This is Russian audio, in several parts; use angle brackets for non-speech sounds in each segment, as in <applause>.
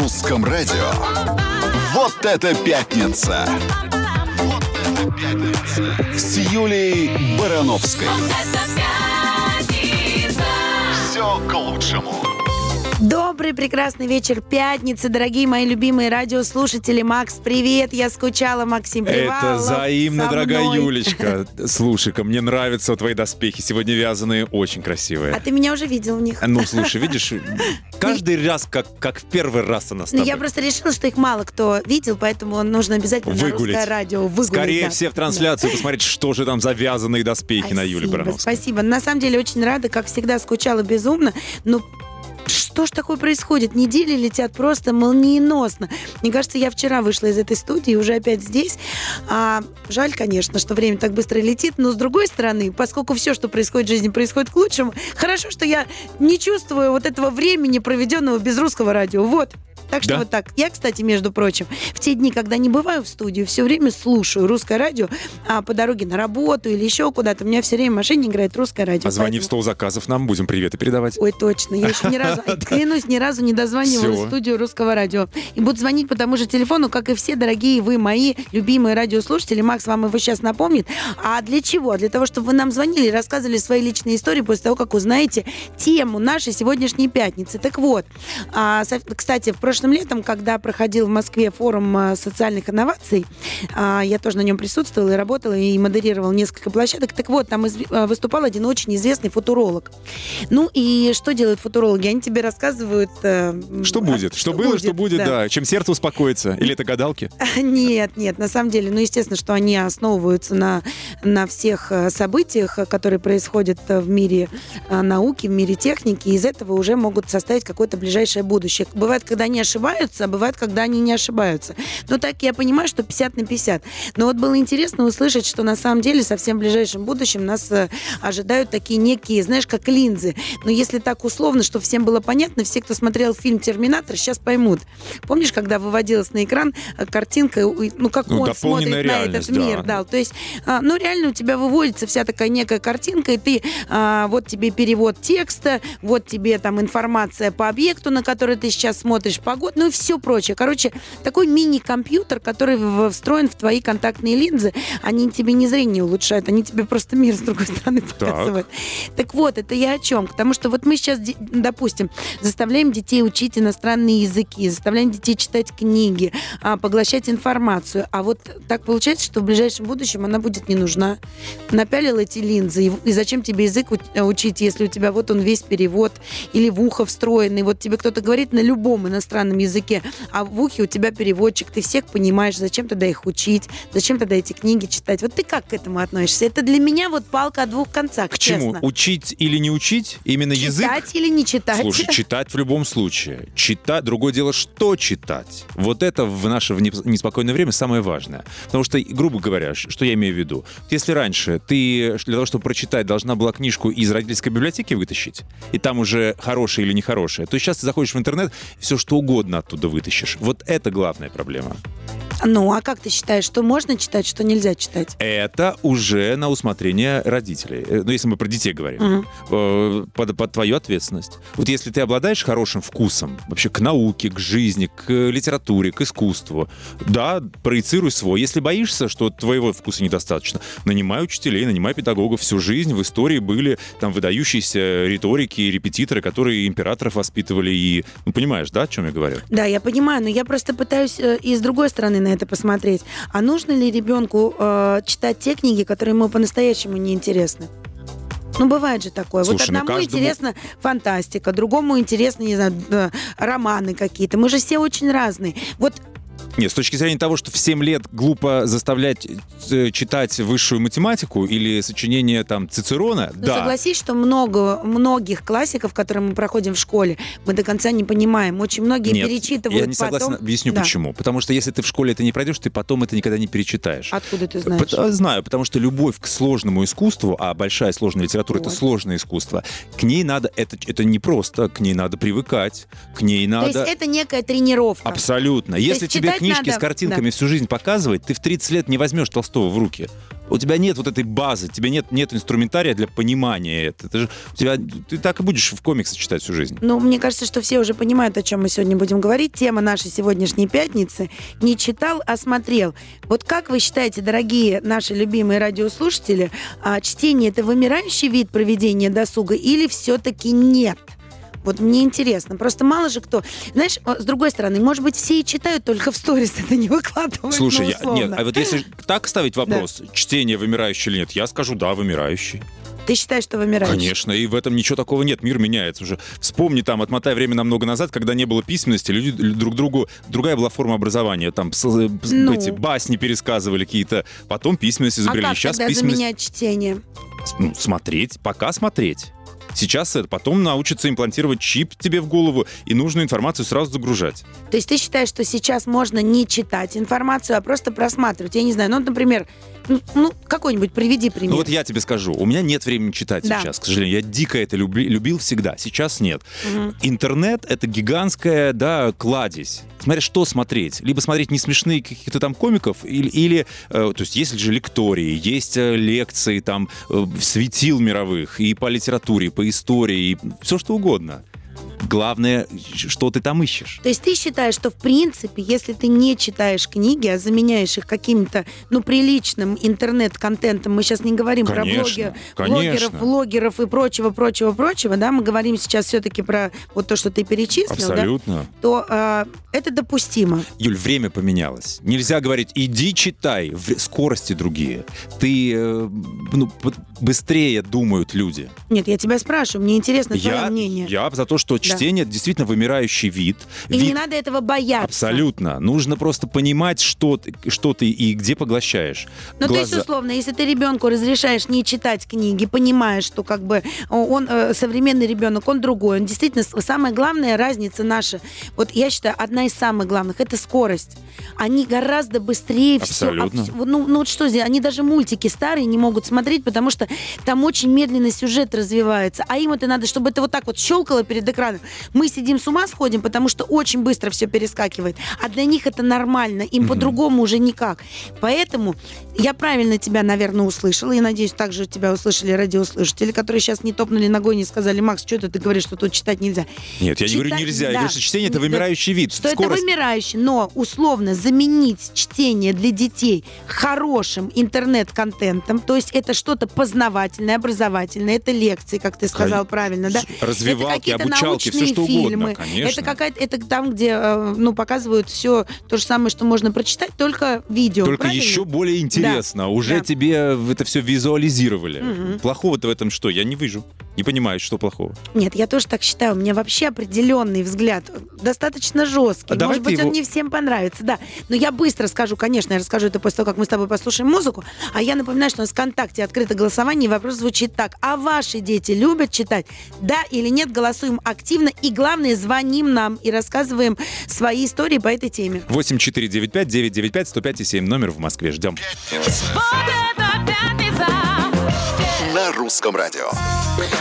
русском радио. Вот это пятница! Вот это пятница! С Юлей Барановской. Все к лучшему. Добрый, прекрасный вечер пятницы, дорогие мои любимые радиослушатели. Макс, привет, я скучала, Максим Привалов. Это взаимно, дорогая. Юлечка. Слушай-ка, мне нравятся твои доспехи. Сегодня вязаные, очень красивые. А ты меня уже видел в них? Ну, слушай, видишь, <laughs> каждый раз, как, как в первый раз она с Ну, я просто решила, что их мало кто видел, поэтому нужно обязательно на Выгулить. русское радио выгулить. Скорее да. все в трансляцию посмотреть, что же там за вязаные доспехи на Юле Спасибо, Барановской. Спасибо. На самом деле очень рада, как всегда, скучала безумно. Но что ж такое происходит? Недели летят просто молниеносно. Мне кажется, я вчера вышла из этой студии, уже опять здесь. А, жаль, конечно, что время так быстро летит, но с другой стороны, поскольку все, что происходит в жизни, происходит к лучшему, хорошо, что я не чувствую вот этого времени, проведенного без русского радио. Вот. Так что Да? вот так. Я, кстати, между прочим, в те дни, когда не бываю в студию, все время слушаю русское радио, а по дороге на работу или еще куда-то, у меня все время в машине играет русское радио. Позвони в Поэтому- стол заказов нам, будем приветы передавать. Ой, точно. Я еще ни <laughs> разу, клянусь, ни разу не дозванивалась Всё. в студию русского радио. И буду звонить по тому же телефону, как и все дорогие вы, мои любимые радиослушатели. Макс вам его сейчас напомнит. А для чего? Для того, чтобы вы нам звонили и рассказывали свои личные истории после того, как узнаете тему нашей сегодняшней пятницы. Так вот, а, кстати, в прошлом летом, когда проходил в Москве форум а, социальных инноваций, а, я тоже на нем присутствовала и работала, и модерировала несколько площадок. Так вот, там а, выступал один очень известный футуролог. Ну и что делают футурологи? Они тебе рассказывают... э, Что будет? а, Что было, что будет, да. Чем сердце успокоится. Или это гадалки? <laughs> Нет, нет, на самом деле, ну, естественно, что они основываются на, на всех э, событиях, э, которые происходят в мире науки, в мире техники, и из этого уже могут составить какое-то ближайшее будущее. Бывает, когда они ошибаются, а бывает, когда они не ошибаются. Ну, так я понимаю, что 50 на 50. Но вот было интересно услышать, что на самом деле совсем в ближайшем будущем нас э, ожидают такие некие, знаешь, как линзы. Но если так условно, что всем было понятно, все, кто смотрел фильм «Терминатор», сейчас поймут. Помнишь, когда выводилась на экран э, картинка, ну, как Ну, он смотрит на этот да. мир, да. То есть, а, ну, реально у тебя выводится вся такая некая картинка, и ты, а, вот тебе перевод текста, вот тебе там информация по объекту, на который ты сейчас смотришь, погоду, ну и все прочее. Короче, такой мини-компьютер, который встроен в твои контактные линзы, они тебе не зрение улучшают, они тебе просто мир с другой стороны показывают. Так вот, это я о чем? Потому что вот мы сейчас, допустим, заставляем детей учить иностранные языки, заставляем детей читать книги, а, поглощать информацию. А вот так получается, что в ближайшем будущем она будет не нужна. Напялил эти линзы, и, зачем тебе язык учить, если у тебя вот он весь перевод или в ухо встроенный. Вот тебе кто-то говорит на любом иностранном языке, а в ухе у тебя переводчик, ты всех понимаешь, зачем тогда их учить, зачем тогда эти книги читать. Вот ты как к этому относишься? Это для меня вот палка о двух концах, К чему? честно. Учить или не учить? Именно язык? Читать или не читать? Слушай, читать в любом случае. Читать, другое дело, что читать. Вот это в наше неспокойное время самое важное. Потому что, грубо говоря, что я имею в виду? Если раньше ты для того, чтобы прочитать, должна была книжку из родительской библиотеки вытащить, и там уже хорошая или нехорошая, то сейчас ты заходишь в интернет, все что угодно оттуда вытащишь. Вот это главная проблема. Ну, а как ты считаешь, что можно читать, что нельзя читать? Это уже на усмотрение родителей. Э, Ну, если мы про детей говорим. Э, под, под твою ответственность. Вот если ты обладаешь хорошим вкусом вообще к науке, к жизни, к литературе, к искусству, да, проецируй свой. Если боишься, что твоего вкуса недостаточно, нанимай учителей, нанимай педагогов. Всю жизнь в истории были там выдающиеся риторики и репетиторы, которые императоров воспитывали и... Ну, понимаешь, да, о чем я говорю? Да, я понимаю, но я просто пытаюсь э, и с другой стороны на это посмотреть. А нужно ли ребенку э, читать те книги, которые ему по-настоящему не интересны? Ну, бывает же такое. вот Слушай, ну, одному каждому- интересна фантастика, другому интересно, не знаю, романы какие-то. Мы же все очень разные. Вот Нет, с точки зрения того, что в 7 лет глупо заставлять э, читать высшую математику или сочинение там Цицерона, Ну, да. согласись, что много, многих классиков, которые мы проходим в школе, мы до конца не понимаем. Очень многие Нет, перечитывают я не согласен, потом. объясню Да. почему. Потому что если ты в школе это не пройдешь, ты потом это никогда не перечитаешь. Откуда ты знаешь? Пот- а, Знаю, потому что любовь к сложному искусству, а большая сложная литература это Вот. сложное искусство, к ней надо, это, это не просто, к ней надо привыкать, к ней То надо... есть это некая тренировка. Абсолютно. Если есть тебе читать книжки надо- с картинками всю жизнь показывать, ты в 30 лет не возьмешь Толстого в руки. У тебя нет вот этой базы, у тебя нет, нет инструментария для понимания этого. Это же, у тебя, ты так и будешь в комиксы читать всю жизнь. Ну, мне кажется, что все уже понимают, о чем мы сегодня будем говорить. Тема нашей сегодняшней пятницы «Не читал, а смотрел». Вот как вы считаете, дорогие наши любимые радиослушатели, а, чтение – это вымирающий вид проведения досуга или все-таки нет? Вот мне интересно. Просто мало же кто... Знаешь, с другой стороны, может быть, все и читают, только в сторис <laughs> это не выкладывают. Слушай, ну, я, нет, а вот если так ставить вопрос, чтение вымирающий или нет, я скажу, да, вымирающий. Ты считаешь, что вымирающий? Конечно, и в этом ничего такого нет, мир меняется уже. Вспомни там, отмотай время намного назад, когда не было письменности, люди друг другу, другая была форма образования, там с- Ну. эти басни пересказывали какие-то, потом письменность изобрели. А как Сейчас тогда письменность заменять чтение? ну, смотреть, пока смотреть. Сейчас это, потом научится имплантировать чип тебе в голову и нужную информацию сразу загружать. То есть ты считаешь, что сейчас можно не читать информацию, а просто просматривать? Я не знаю, ну, например, ну, ну, какой-нибудь приведи пример. Ну вот я тебе скажу, у меня нет времени читать Да. сейчас, к сожалению. Я дико это люби- любил всегда, сейчас нет. Мгм. Интернет — это гигантская, да, кладезь. Смотри, что смотреть. Либо смотреть не смешные каких-то там комиков, или, или э, то есть есть же лектории, есть э, лекции там э, светил мировых и по литературе, и по истории, и все что угодно. Главное, что ты там ищешь. То есть ты считаешь, что в принципе, если ты не читаешь книги, а заменяешь их каким-то, ну, приличным интернет-контентом, мы сейчас не говорим про Конечно, блоги- конечно. блогеров, влогеров и прочего, прочего, прочего, да, мы говорим сейчас все-таки про вот то, что ты перечислил, да, Абсолютно. то э, это допустимо. Юль, время поменялось. Нельзя говорить, иди читай, В- скорости другие. Ты, э, ну, быстрее думают люди. Нет, я тебя спрашиваю, мне интересно твое Я, мнение. я за то, что чтение действительно вымирающий вид. И Вид- не надо этого бояться. Абсолютно. Нужно просто понимать, что что ты и где поглощаешь. Ну, то есть, Глаза- условно, если ты ребенку разрешаешь не читать книги, понимаешь, что как бы он э, современный ребенок, он другой, он действительно самая главная разница наша. Вот я считаю, одна из самых главных это скорость. Они гораздо быстрее Абсолютно. все. Ну, ну вот что здесь? Они даже мультики старые не могут смотреть, потому что там очень медленно сюжет развивается. А им это надо, чтобы это вот так вот щелкало перед экраном. Мы сидим с ума сходим, потому что очень быстро все перескакивает. А для них это нормально. Им по-другому уже никак. Поэтому я правильно тебя, наверное, услышала. И надеюсь, также тебя услышали радиослушатели, которые сейчас не топнули ногой, не сказали, Макс, что это ты говоришь, что тут читать нельзя. Нет, я не говорю Читать- нельзя. Я да. говорю, что чтение это вымирающий вид. Что Скорость- это вымирающий, но условно заменить чтение для детей хорошим интернет-контентом, то есть это что-то познавательное, образовательное, это лекции, как ты сказал Кон- правильно, да? развивалки, это обучалки, всё научные что угодно, фильмы. конечно. Это какая-то, это там, где э, ну показывают все то же самое, что можно прочитать, только видео. Только правильно? еще более интересно. Уже Да. тебе это все визуализировали. Мгм. Плохого-то в этом что? Я не вижу. Не понимаю, что плохого. Нет, я тоже так считаю. У меня вообще определенный взгляд, достаточно жесткий. Давай Может быть, он его- не всем понравится, да. Но я быстро скажу, конечно, я расскажу это после того, как мы с тобой послушаем музыку. А я напоминаю, что у нас в ВКонтакте открыто голосование, и вопрос звучит так. А ваши дети любят читать? Да или нет? Голосуем активно. И главное, звоним нам и рассказываем свои истории по этой теме. 8495 995 105 7 номер в Москве. Ждем. На русском радио.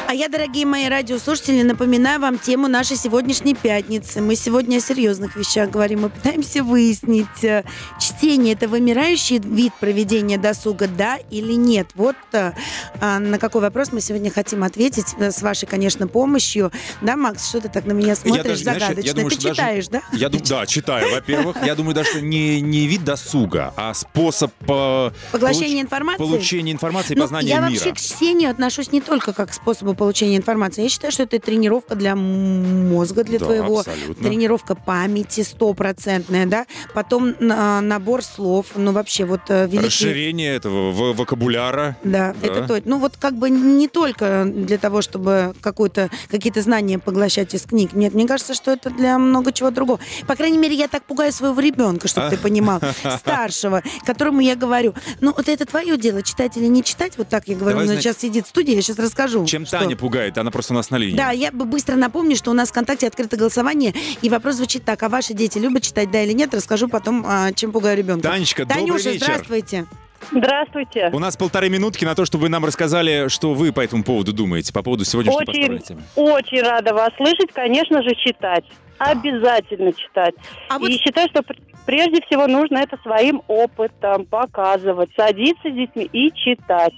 А я, дорогие мои радиослушатели, напоминаю вам тему нашей сегодняшней пятницы. Мы сегодня о серьезных вещах говорим. Мы пытаемся выяснить, э, чтение – это вымирающий вид проведения досуга, да или нет? Вот э, а, на какой вопрос мы сегодня хотим ответить э, с вашей, конечно, помощью. Да, Макс, что ты так на меня смотришь даже, знаешь, я загадочно? думаю, ты что даже- читаешь, да? Я дум- да, читаю, во-первых. Я думаю, даже что не, не вид досуга, а способ э, Поглощение получ- информации? получения информации и Ну, познания я мира. вообще к чтению отношусь не только как к способу получения информации. Я считаю, что это тренировка для мозга, для Да, твоего, абсолютно. тренировка памяти стопроцентная, да. Потом на- набор слов, ну вообще вот э, великие... Расширение этого вокабуляра. Да, Да. это точно. Ну вот как бы не только для того, чтобы какую-то, какие-то знания поглощать из книг. Нет, мне кажется, что это для много чего другого. По крайней мере, я так пугаю своего ребенка, чтобы ты <laughs> понимал, старшего, которому я говорю, ну вот это твое дело, читать или не читать, вот так я говорю, Давай, он знаете, сейчас сидит в студии, я сейчас расскажу. Чем что- Таня пугает? Она просто у нас на линии. Да, я бы быстро напомню, что у нас в ВКонтакте открыто голосование, и вопрос звучит так, а ваши дети любят читать, да или нет? Расскажу потом, а, чем пугаю ребенка. Танечка, добрый Танюша, вечер. здравствуйте. Здравствуйте. У нас полторы минутки на то, чтобы вы нам рассказали, что вы по этому поводу думаете, по поводу сегодняшней Очень, очень рада вас слышать, конечно же, читать. Обязательно читать. А вот И считаю, что пр- прежде всего нужно это своим опытом показывать, садиться с детьми и читать.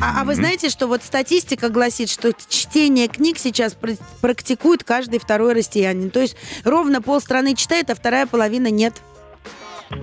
А, а вы знаете, что вот статистика гласит, что чтение книг сейчас пр- практикует каждый второй россиянин. То есть ровно полстраны читает, а вторая половина нет.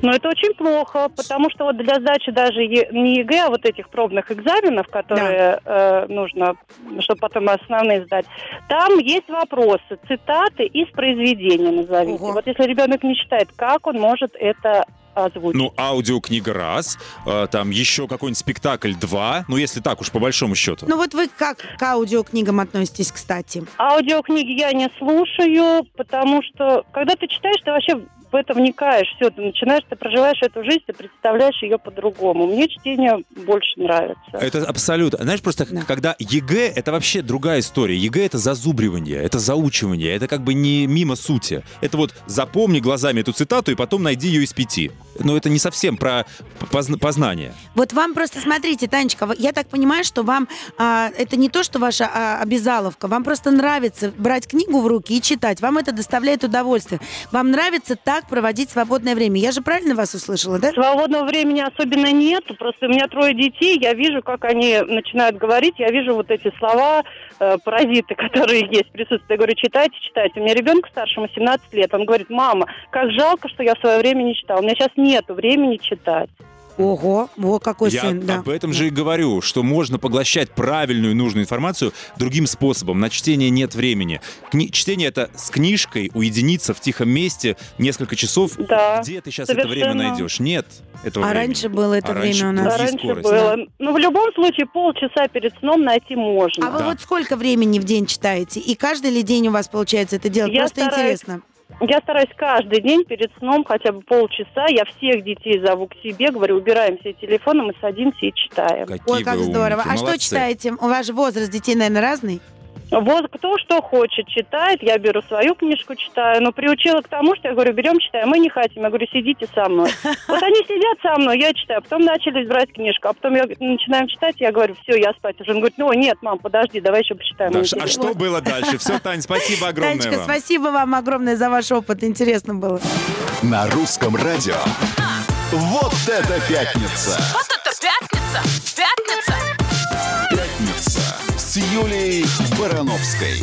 Но это очень плохо, потому что вот для сдачи даже е- не ЕГЭ, а вот этих пробных экзаменов, которые э, нужно, чтобы потом основные сдать, там есть вопросы, цитаты из произведения назовите. Ого. Вот если ребенок не читает, как он может это озвучить? Ну, аудиокнига раз, э, там еще какой-нибудь спектакль два, ну, если так уж по большому счету. Ну вот вы как к аудиокнигам относитесь, кстати? Аудиокниги я не слушаю, потому что когда ты читаешь, ты вообще в это вникаешь, все, ты начинаешь, ты проживаешь эту жизнь, ты представляешь ее по-другому. Мне чтение больше нравится. Это абсолютно. Знаешь, просто Да. когда ЕГЭ, это вообще другая история. ЕГЭ это зазубривание, это заучивание, это как бы не мимо сути. Это вот запомни глазами эту цитату и потом найди ее из пяти. Но это не совсем про позна- познание. Вот вам просто смотрите, Танечка, я так понимаю, что вам а, это не то, что ваша а, обязаловка, вам просто нравится брать книгу в руки и читать. Вам это доставляет удовольствие. Вам нравится так проводить свободное время. Я же правильно вас услышала, да? Свободного времени особенно нет. Просто у меня трое детей, я вижу, как они начинают говорить, я вижу вот эти слова, э, паразиты, <laughs> которые есть, присутствуют. Я говорю, читайте, читайте. У меня ребенку старшему 17 лет, он говорит, мама, как жалко, что я в свое время не читал. У меня сейчас нету времени читать. Ого, во какой Я сын, да. об этом же и говорю, что можно поглощать правильную и нужную информацию другим способом. На чтение нет времени. Кни- чтение это с книжкой уединиться в тихом месте несколько часов. Да, Где ты сейчас это время совершенно. найдешь? Нет этого А времени. раньше было это А время раньше у нас. А Подожди, раньше скорость, было. Ну, в любом случае, полчаса перед сном найти можно. А вы Да. вот сколько времени в день читаете? И каждый ли день у вас получается это делать? Я Просто стараюсь. интересно. Я стараюсь каждый день перед сном хотя бы полчаса. Я всех детей зову к себе, говорю, убираем все телефоны, мы садимся и читаем. Какие Ой, как вы здорово. умники, А что молодцы. читаете? У вас же возраст детей, наверное, разный? Вот кто что хочет читает, я беру свою книжку, читаю, но приучила к тому, что я говорю, берем, читаем, мы не хотим, я говорю, сидите со мной. <laughs> Вот они сидят со мной, я читаю, потом начали брать книжку, а потом я, начинаем читать, я говорю, все, я спать уже. Он говорит, ну нет, мам, подожди, давай еще почитаем. Да, а что было дальше? Все, Тань, спасибо огромное Танечка, вам. спасибо вам огромное за ваш опыт. Интересно было. На русском радио. Вот это пятница! Вот это пятница! Пятница! Юлией Барановской.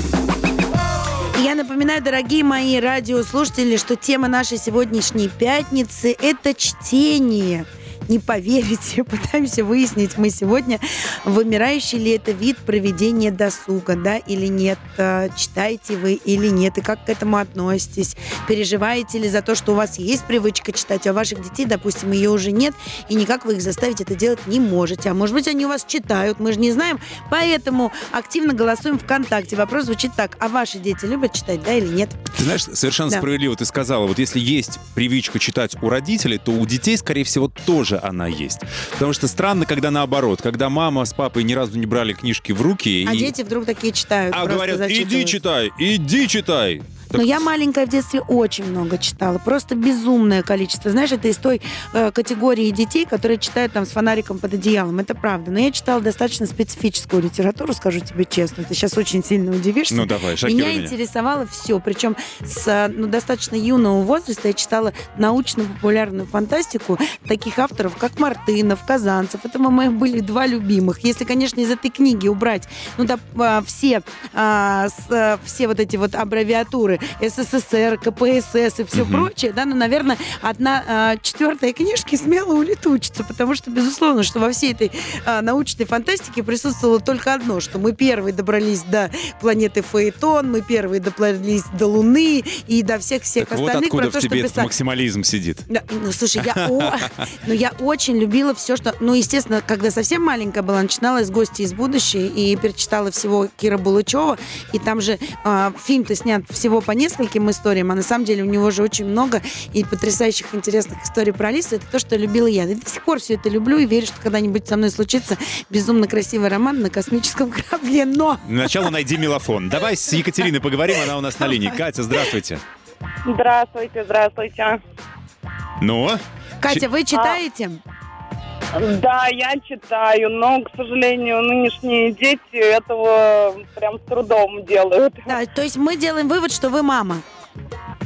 Я напоминаю, дорогие мои радиослушатели, что тема нашей сегодняшней пятницы – это чтение. Не поверите, <laughs> пытаемся выяснить мы сегодня, вымирающий ли это вид проведения досуга, да, или нет, А, читаете вы или нет, и как к этому относитесь, переживаете ли за то, что у вас есть привычка читать, а у ваших детей, допустим, ее уже нет, и никак вы их заставить это делать не можете, а может быть, они у вас читают, мы же не знаем, поэтому активно голосуем ВКонтакте. Вопрос звучит так, а ваши дети любят читать, да или нет? Ты знаешь, совершенно Да. справедливо ты сказала, вот если есть привычка читать у родителей, то у детей, скорее всего, тоже она есть. Потому что странно, когда наоборот, когда мама с папой ни разу не брали книжки в руки, А и... дети вдруг такие читают. а говорят, иди читай, иди читай. Но Так я маленькая в детстве очень много читала. Просто безумное количество. Знаешь, это из той э, категории детей, которые читают там с фонариком под одеялом. Это правда. Но я читала достаточно специфическую литературу, скажу тебе честно. Ты сейчас очень сильно удивишься. Ну давай, Меня меня. интересовало все. Причем с э, ну, достаточно юного возраста я читала научно-популярную фантастику таких авторов, как Мартынов, Казанцев. Это мои были два любимых. Если, конечно, из этой книги убрать ну, да, а, все, а, с, а, все вот эти вот аббревиатуры СССР, КПСС и все Мгм. прочее, да, ну, наверное, одна а, четвертая книжки смело улетучится, потому что, безусловно, что во всей этой а, научной фантастике присутствовало только одно, что мы первые добрались до планеты Фаэтон, мы первые добрались до Луны и до всех-всех Так вот остальных откуда про в то, что тебе этот писали. максимализм сидит. Да, ну, слушай, я, о- <laughs> ну, я очень любила все, что... Ну, естественно, когда совсем маленькая была, начинала с «Гости из будущего» и перечитала всего Кира Булычева. И там же а, фильм-то снят всего по нескольким историям, а на самом деле у него же очень много и потрясающих интересных историй про Алису. Это то, что любила я. И до сих пор все это люблю и верю, что когда-нибудь со мной случится безумно красивый роман на космическом <laughs> корабле. Но Для начала найди мелофон. Давай с Екатериной поговорим, она у нас на линии. Катя, здравствуйте. Здравствуйте, здравствуйте. Ну? Катя, вы читаете? Да, я читаю, но, к сожалению, нынешние дети этого прям с трудом делают. Да, то есть мы делаем вывод, что вы мама.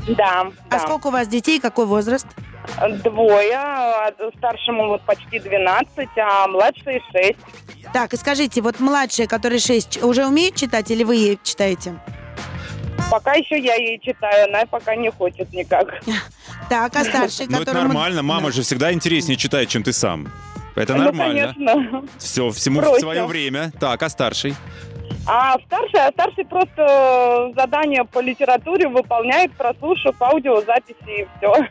Да, А да. сколько у вас детей, какой возраст? Двое. Старшему вот почти 12, а младшей 6. Так, и скажите, вот младшая, которая 6, уже умеет читать или вы ей читаете? Пока еще я ей читаю, она пока не хочет никак. <laughs> Так, а старший, Ну, это которому- нормально. Мама же всегда интереснее читает, чем ты сам. Это Ну, нормально. конечно. Все, всему в Проще. свое время. Так, а старший? А старший, а старший просто задание по литературе выполняет, прослушав аудиозаписи и все.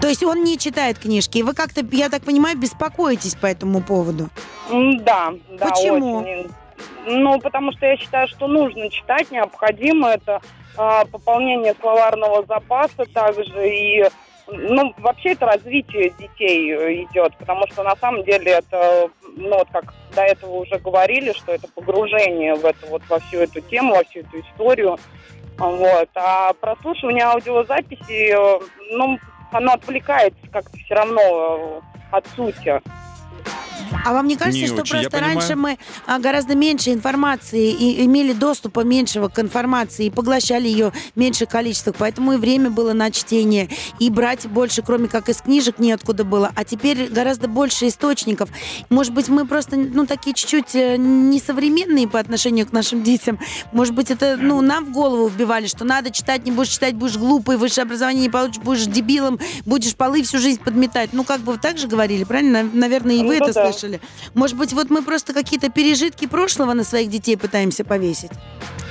То есть он не читает книжки, и вы как-то, я так понимаю, беспокоитесь по этому поводу. Да, да, Почему? очень. Ну, потому что я считаю, что нужно читать, необходимо это а, пополнение словарного запаса также и ну, вообще это развитие детей э, идет, потому что на самом деле это, ну, вот как до этого уже говорили, что это погружение в это, вот во всю эту тему, во всю эту историю. Вот. А прослушивание аудиозаписи, э, ну, оно отвлекает как-то все равно э, от сути. А вам не кажется, Не что очень, просто раньше мы а, гораздо меньше информации и имели доступа меньшего к информации и поглощали ее в меньших количествах, поэтому и время было на чтение, и брать больше, кроме как из книжек, неоткуда было. А теперь гораздо больше источников. Может быть, мы просто, ну, такие чуть-чуть э, несовременные по отношению к нашим детям. Может быть, это, ну, нам в голову вбивали, что надо читать, не будешь читать, будешь глупый, высшее образование не получишь, будешь дебилом, будешь полы всю жизнь подметать. Ну, как бы вы так же говорили, правильно? Нав- Наверное, и вы Ну это да. Слышали. Может быть, вот мы просто какие-то пережитки прошлого на своих детей пытаемся повесить?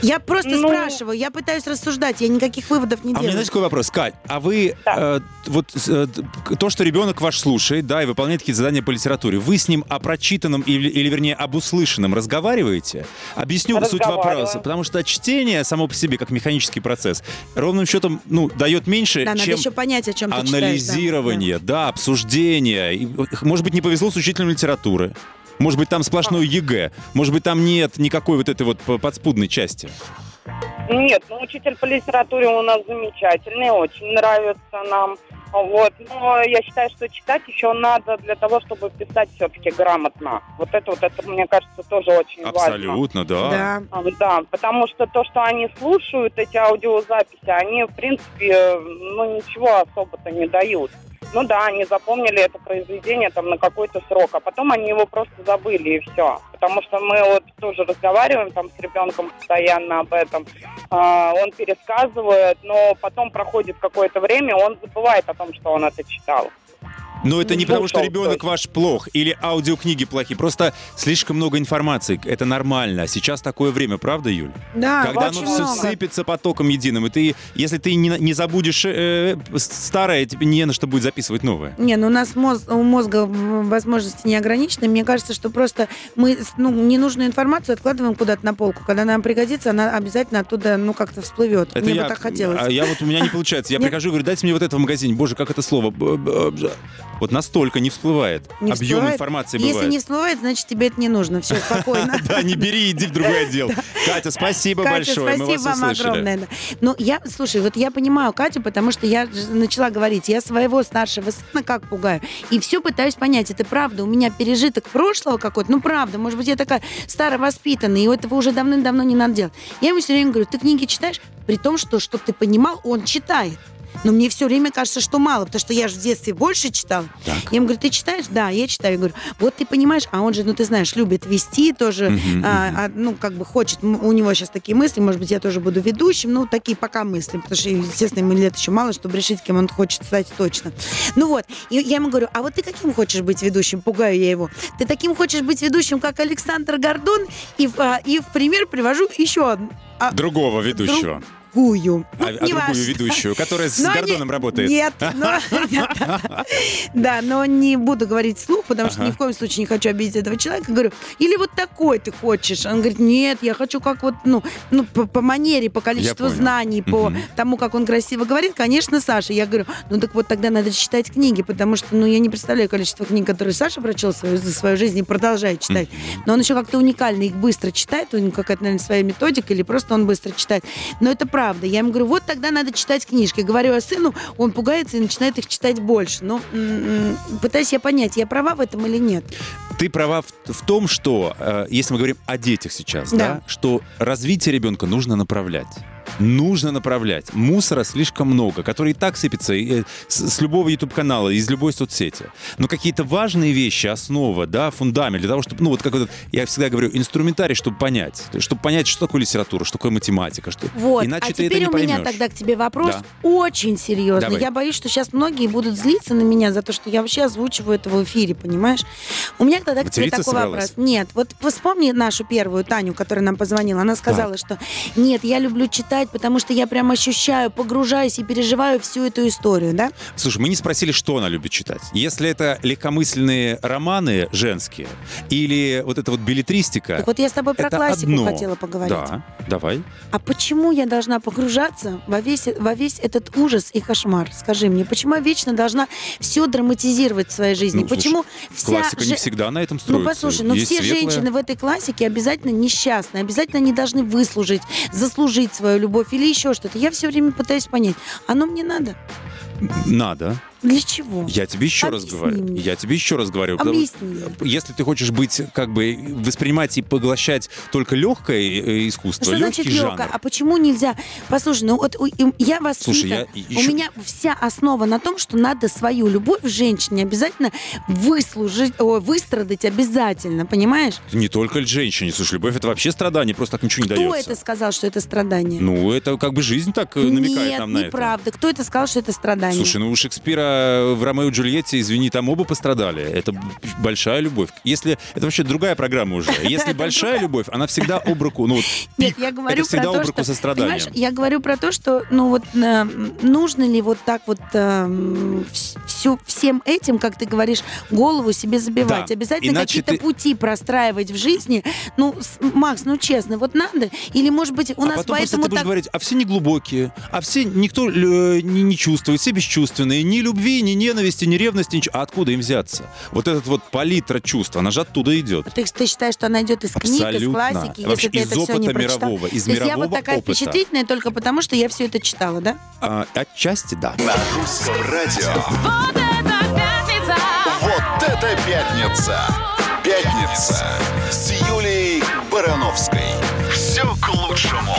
Я просто Ну- спрашиваю, я пытаюсь рассуждать, я никаких выводов не А у меня, делаю. знаете, какой вопрос? Кать, а вы Да. э, вот э, то, что ребенок ваш слушает, да, и выполняет какие-то задания по литературе, вы с ним о прочитанном или, или вернее, об услышанном разговариваете? Объясню суть вопроса. Потому что чтение само по себе, как механический процесс, ровным счетом, ну, дает меньше, да, надо чем еще понять, о чем ты читаешь. да. анализирование, да, обсуждение. И, может быть, не повезло с учителем литературы. Может быть, там сплошное ЕГЭ. Может быть, там нет никакой вот этой вот подспудной части. Нет, ну учитель по литературе у нас замечательный, очень нравится нам. Вот. Но я считаю, что читать еще надо для того, чтобы писать все-таки грамотно. Вот это вот, это, мне кажется, тоже очень важно. Абсолютно, да. Да. А, Да, потому что то, что они слушают, эти аудиозаписи, они, в принципе, ну, ничего особо-то не дают. Ну да, они запомнили это произведение там на какой-то срок, а потом они его просто забыли и все. Потому что мы вот тоже разговариваем там с ребенком постоянно об этом. А, он пересказывает, но потом проходит какое-то время, он забывает о том, что он это читал. Но это не Ну, потому, что ребенок ваш плох или аудиокниги плохие. Просто слишком много информации. Это нормально. А сейчас такое время, правда, Юль? Да, Когда очень оно все много. сыпется потоком единым, и ты, если ты не, не забудешь э, старое, тебе не на что будет записывать новое. Не, ну у нас моз- у мозга возможности не ограничены. Мне кажется, что просто мы ну, ненужную информацию откладываем куда-то на полку. Когда нам пригодится, она обязательно оттуда ну как-то всплывет. Это Мне я, бы так хотелось. А я вот у меня не получается. Я прихожу и говорю, дайте мне вот это в магазине. Боже, как это слово? Вот настолько не всплывает. Не Объем всплывает? информации Если бывает. не всплывает, значит тебе это не нужно. Все, спокойно. <laughs> Да, не бери, иди в другой отдел. Катя, спасибо большое. Спасибо вам огромное. Ну, я, слушай, вот я понимаю Катю, потому что я начала говорить, я своего старшего сына как пугаю, и все пытаюсь понять, это правда, у меня пережиток прошлого какой-то, ну, правда, может быть, я такая старовоспитанная, и этого уже давным-давно не надо делать. Я ему все время говорю, ты книги читаешь, при том, что, чтобы ты понимал, он читает. Но мне все время кажется, что мало, потому что я же в детстве больше читала. Так. Я ему говорю, ты читаешь? Да, я читаю. Я говорю, вот ты понимаешь, а он же, ну ты знаешь, любит вести тоже, а, а, ну как бы хочет, у него сейчас такие мысли, может быть, я тоже буду ведущим, ну такие пока мысли, потому что, естественно, ему лет еще мало, чтобы решить, кем он хочет стать точно. Ну вот, и я ему говорю, а вот ты каким хочешь быть ведущим? Пугаю я его. Ты таким хочешь быть ведущим, как Александр Гордон? И, в- а, и в пример привожу еще одну. А, Другого ведущего. Другую. А, Ну, а не другую важно. ведущую, которая с Но Гордоном работает. Нет, но... <laughs> Да, но не буду говорить вслух, потому что Ага. ни в коем случае не хочу обидеть этого человека. Говорю, или вот такой ты хочешь? Он говорит, нет, я хочу как вот, ну, ну по, по манере, по количеству знаний, по тому, как он красиво говорит, конечно, Саша. Я говорю, ну так вот тогда надо читать книги, потому что, ну, я не представляю количество книг, которые Саша прочел свою, за свою жизнь и продолжает читать. Но он еще как-то уникально их быстро читает, у него какая-то, наверное, своя методика, или просто он быстро читает. Но это правда. Я ему говорю, вот тогда надо читать книжки. Говорю о сыну, он пугается и начинает их читать больше. М, пытаюсь я понять, я права в этом или нет. Ты права в, в том, что, э, если мы говорим о детях сейчас, да. Да. что развитие ребенка нужно направлять. Нужно направлять. Мусора слишком много, который и так сыпется э, с, любого YouTube-канала, из любой соцсети. Но какие-то важные вещи, основа, да, фундамент, для того, чтобы, ну вот как вот, я всегда говорю, инструментарий, чтобы понять. Чтобы понять, что такое литература, что такое математика. Что... Вот, Иначе а ты теперь это не у меня поймешь. тогда к тебе вопрос Да. очень серьезный. Давай. Я боюсь, что сейчас многие будут злиться на меня за то, что я вообще озвучиваю это в эфире, понимаешь? У меня тогда к тебе такой собралась? вопрос. Нет, вот вспомни нашу первую Таню, которая нам позвонила. Она сказала, что нет, я люблю читать, потому что я прям ощущаю, погружаюсь и переживаю всю эту историю, да? Слушай, мы не спросили, что она любит читать. Если это легкомысленные романы женские или вот эта вот билетристика, Так вот я с тобой про классику одно. хотела поговорить. Да, давай. А почему я должна погружаться во весь, во весь этот ужас и кошмар? Скажи мне, почему я вечно должна все драматизировать в своей жизни? Ну, слушай, почему вся Классика не же- всегда на этом Ну, строится. послушай, ну Есть все светлая. женщины в этой классике обязательно несчастны, обязательно они должны выслужить, заслужить свою любовь или еще что-то. Я все время пытаюсь понять, оно мне надо? Надо. Для чего? Я тебе еще раз Объясни говорю. мне. Я тебе еще раз говорю. потому- Объясни. Если ты хочешь быть, как бы, воспринимать и поглощать только легкое э, искусство, Что легкий значит жанр. легко? А почему нельзя? Послушай, ну вот у- я воспитана. Слушай, я У еще- меня вся основа на том, что надо свою любовь женщине обязательно выслужить, о, выстрадать обязательно, понимаешь? Не только женщине. Слушай, любовь это вообще страдание, просто так ничего не Кто дается. это сказал, что это страдание? Ну, это как бы жизнь так э, намекает Нет, нам на это. неправда. Кто это сказал, что это страдание? Слушай, ну у Шекспира в Ромео и Джульетте, извини, там оба пострадали. Это большая любовь. Если это вообще другая программа уже. <laughs> Если большая любовь, она всегда об руку. Ну, вот Нет, я говорю это всегда про то, об руку что, со страданием. я говорю про то, что, ну вот, э, нужно ли вот так вот э, всю, всем этим, как ты говоришь, голову себе забивать? Да, Обязательно какие-то ты- пути простраивать в жизни? Ну, Макс, ну честно, вот надо? Или, может быть, у а нас поэтому ты будешь так... говорить, а все не глубокие, а все никто э, не, не чувствует, все бесчувственные, ни любви, ни ненависти, ни ревности, ничего. А откуда им взяться? Вот этот вот палитра чувств, она же оттуда идет. Ты, ты считаешь, что она идет из книг, из классики, Вообще если ты из это все не опыта прочитал? мирового, из То есть я мирового вот такая опыта. впечатлительная только потому, что я все это читала, да? А, отчасти да. На русском радио. Вот это пятница! Вот это пятница! Пятница с Юлией Барановской. Все к лучшему.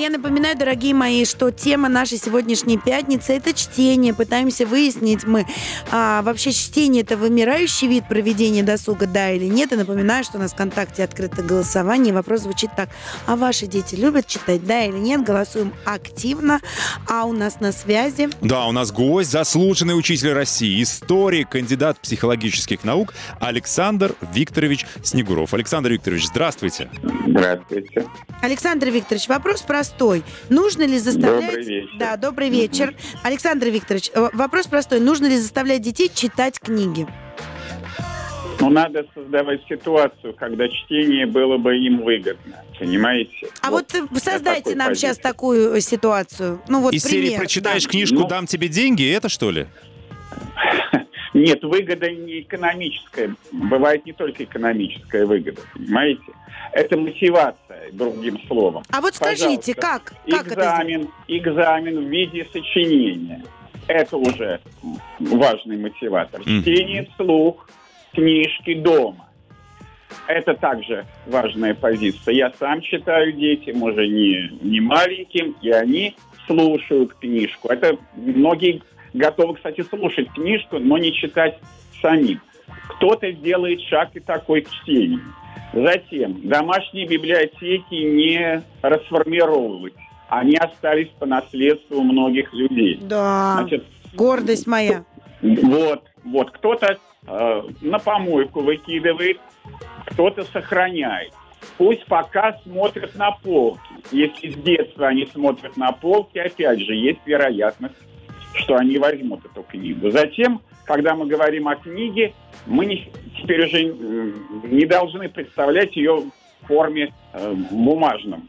Я напоминаю, дорогие мои, что тема нашей сегодняшней пятницы – это чтение. Пытаемся выяснить мы, а, вообще чтение – это вымирающий вид проведения досуга, да или нет. И напоминаю, что у нас в ВКонтакте открыто голосование. Вопрос звучит так. А ваши дети любят читать, да или нет? Голосуем активно. А у нас на связи Да, у нас гость, заслуженный учитель России, историк, кандидат психологических наук Александр Викторович Снегуров. Александр Викторович, здравствуйте. Здравствуйте. Александр Викторович, вопрос простой. Нужно ли заставлять... Добрый вечер. Да, добрый вечер. Александр Викторович, э, вопрос простой. Нужно ли заставлять детей читать книги? Ну, надо создавать ситуацию, когда чтение было бы им выгодно. Понимаете? А вот, э, я создайте нам позиции. сейчас такую э, ситуацию. Ну вот Из пример. серии «Прочитаешь да. книжку, Ну. дам тебе деньги» это что ли? Нет, выгода не экономическая. Бывает не только экономическая выгода, понимаете? Это мотивация, другим словом. А вот скажите, Пожалуйста. как? Как это сделать? экзамен, экзамен в виде сочинения. Это уже важный мотиватор. Мгм. Чтение вслух, книжки дома. Это также важная позиция. Я сам читаю детям, уже не, не маленьким, и они слушают книжку. Это многие готовы, кстати, слушать книжку, но не читать самим. Кто-то сделает шаг и такой к чтению. Затем, домашние библиотеки не расформировывать. Они остались по наследству у многих людей. Да, Значит, гордость моя. вот, вот кто-то э, на помойку выкидывает, кто-то сохраняет. Пусть пока смотрят на полки. Если с детства они смотрят на полки, опять же, есть вероятность, что они возьмут эту книгу. Затем, когда мы говорим о книге, мы не- теперь уже э, не должны представлять ее в форме э, бумажном.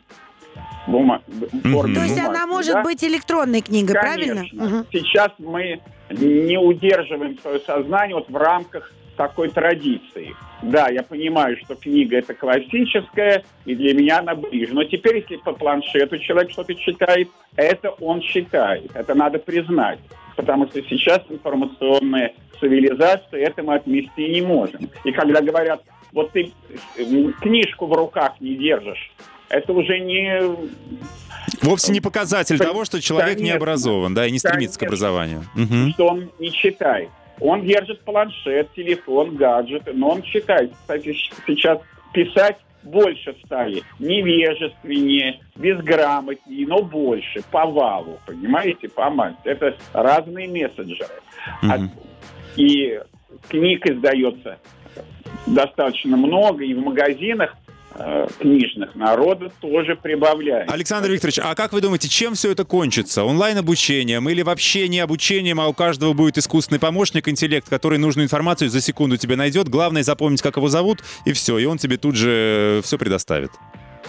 Бума- форме То есть бумажной, она может да? быть электронной книгой, правильно? Конечно. Мгм. Сейчас мы не удерживаем свое сознание вот в рамках такой традиции. Да, я понимаю, что книга это классическая, и для меня она ближе. Но теперь, если по планшету человек что-то читает, это он читает. Это надо признать. Потому что сейчас информационная цивилизация, это мы отмести не можем. И когда говорят Вот ты э, книжку в руках не держишь. Это уже не... Вовсе не показатель того, что человек не конечно. образован, да, и не стремится к Конечно. образованию. Мгм. что он не читает. Он держит планшет, телефон, гаджет, но он читает. Кстати, сейчас писать больше стали. Невежественнее, безграмотнее, но больше, по валу, понимаете, по массе. Это разные мессенджеры. А- Мгм. и книг издается достаточно много, и в магазинах книжных народа тоже прибавляет. Александр Викторович, а как вы думаете, чем все это кончится? Онлайн-обучением или вообще не обучением, а у каждого будет искусственный помощник, интеллект, который нужную информацию за секунду тебе найдет? Главное запомнить, как его зовут, и все, и он тебе тут же все предоставит.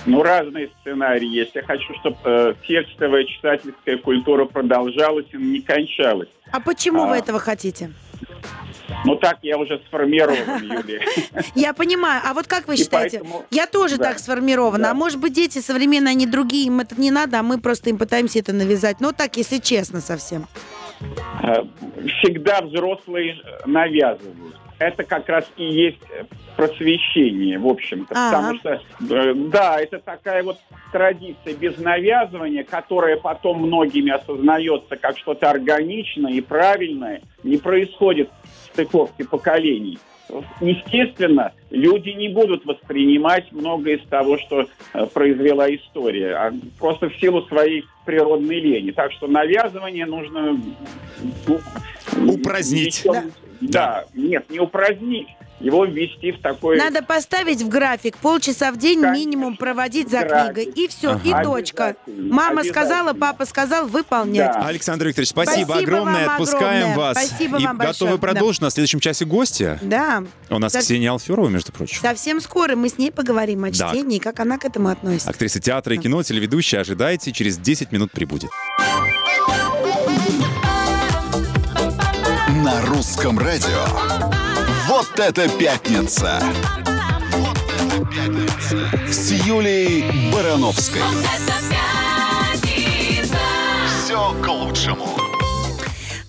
Ну, разные сценарии есть. Я хочу, чтобы текстовая читательская культура продолжалась и не кончалась. А почему вы А. этого хотите? Ну, так я уже сформирован, Юлия. <laughs> Я понимаю. А вот как вы считаете? поэтому- Я тоже Да. так сформирована. Да. А может быть, дети современные, они другие, им это не надо, а мы просто им пытаемся это навязать. Ну, так, если честно совсем. Э, Всегда взрослые навязывают. Это как раз и есть просвещение, в общем-то. Ага. Потому что, э, да, это такая вот традиция без навязывания, которая потом многими осознается как что-то органичное и правильное, не происходит стыковки поколений. Естественно, люди не будут воспринимать многое из того, что э, произвела история, а просто в силу своей природной лени. Так что навязывание нужно ну, Упразднить. ничем- Да. Нет, не упразднить, его ввести в такой... Надо поставить в график полчаса в день Конечно. минимум проводить за График. книгой. И все, Ага. и точка. Мама сказала, папа сказал, выполнять. Да. Александр Викторович, спасибо, Спасибо огромное. вам Отпускаем огромное. вас. Спасибо и вам большое. готовы Да. продолжить на следующем часе гостя. Да. У нас Сов- Ксения Алферова, между прочим. Совсем скоро мы с ней поговорим о Да. чтении, как она к этому относится. Актриса театра и кино, телеведущая. Ожидайте, через 10 минут прибудет. Русском радио. Вот это пятница! Вот это пятница! С Юлией Барановской. Это пятница. Все к лучшему.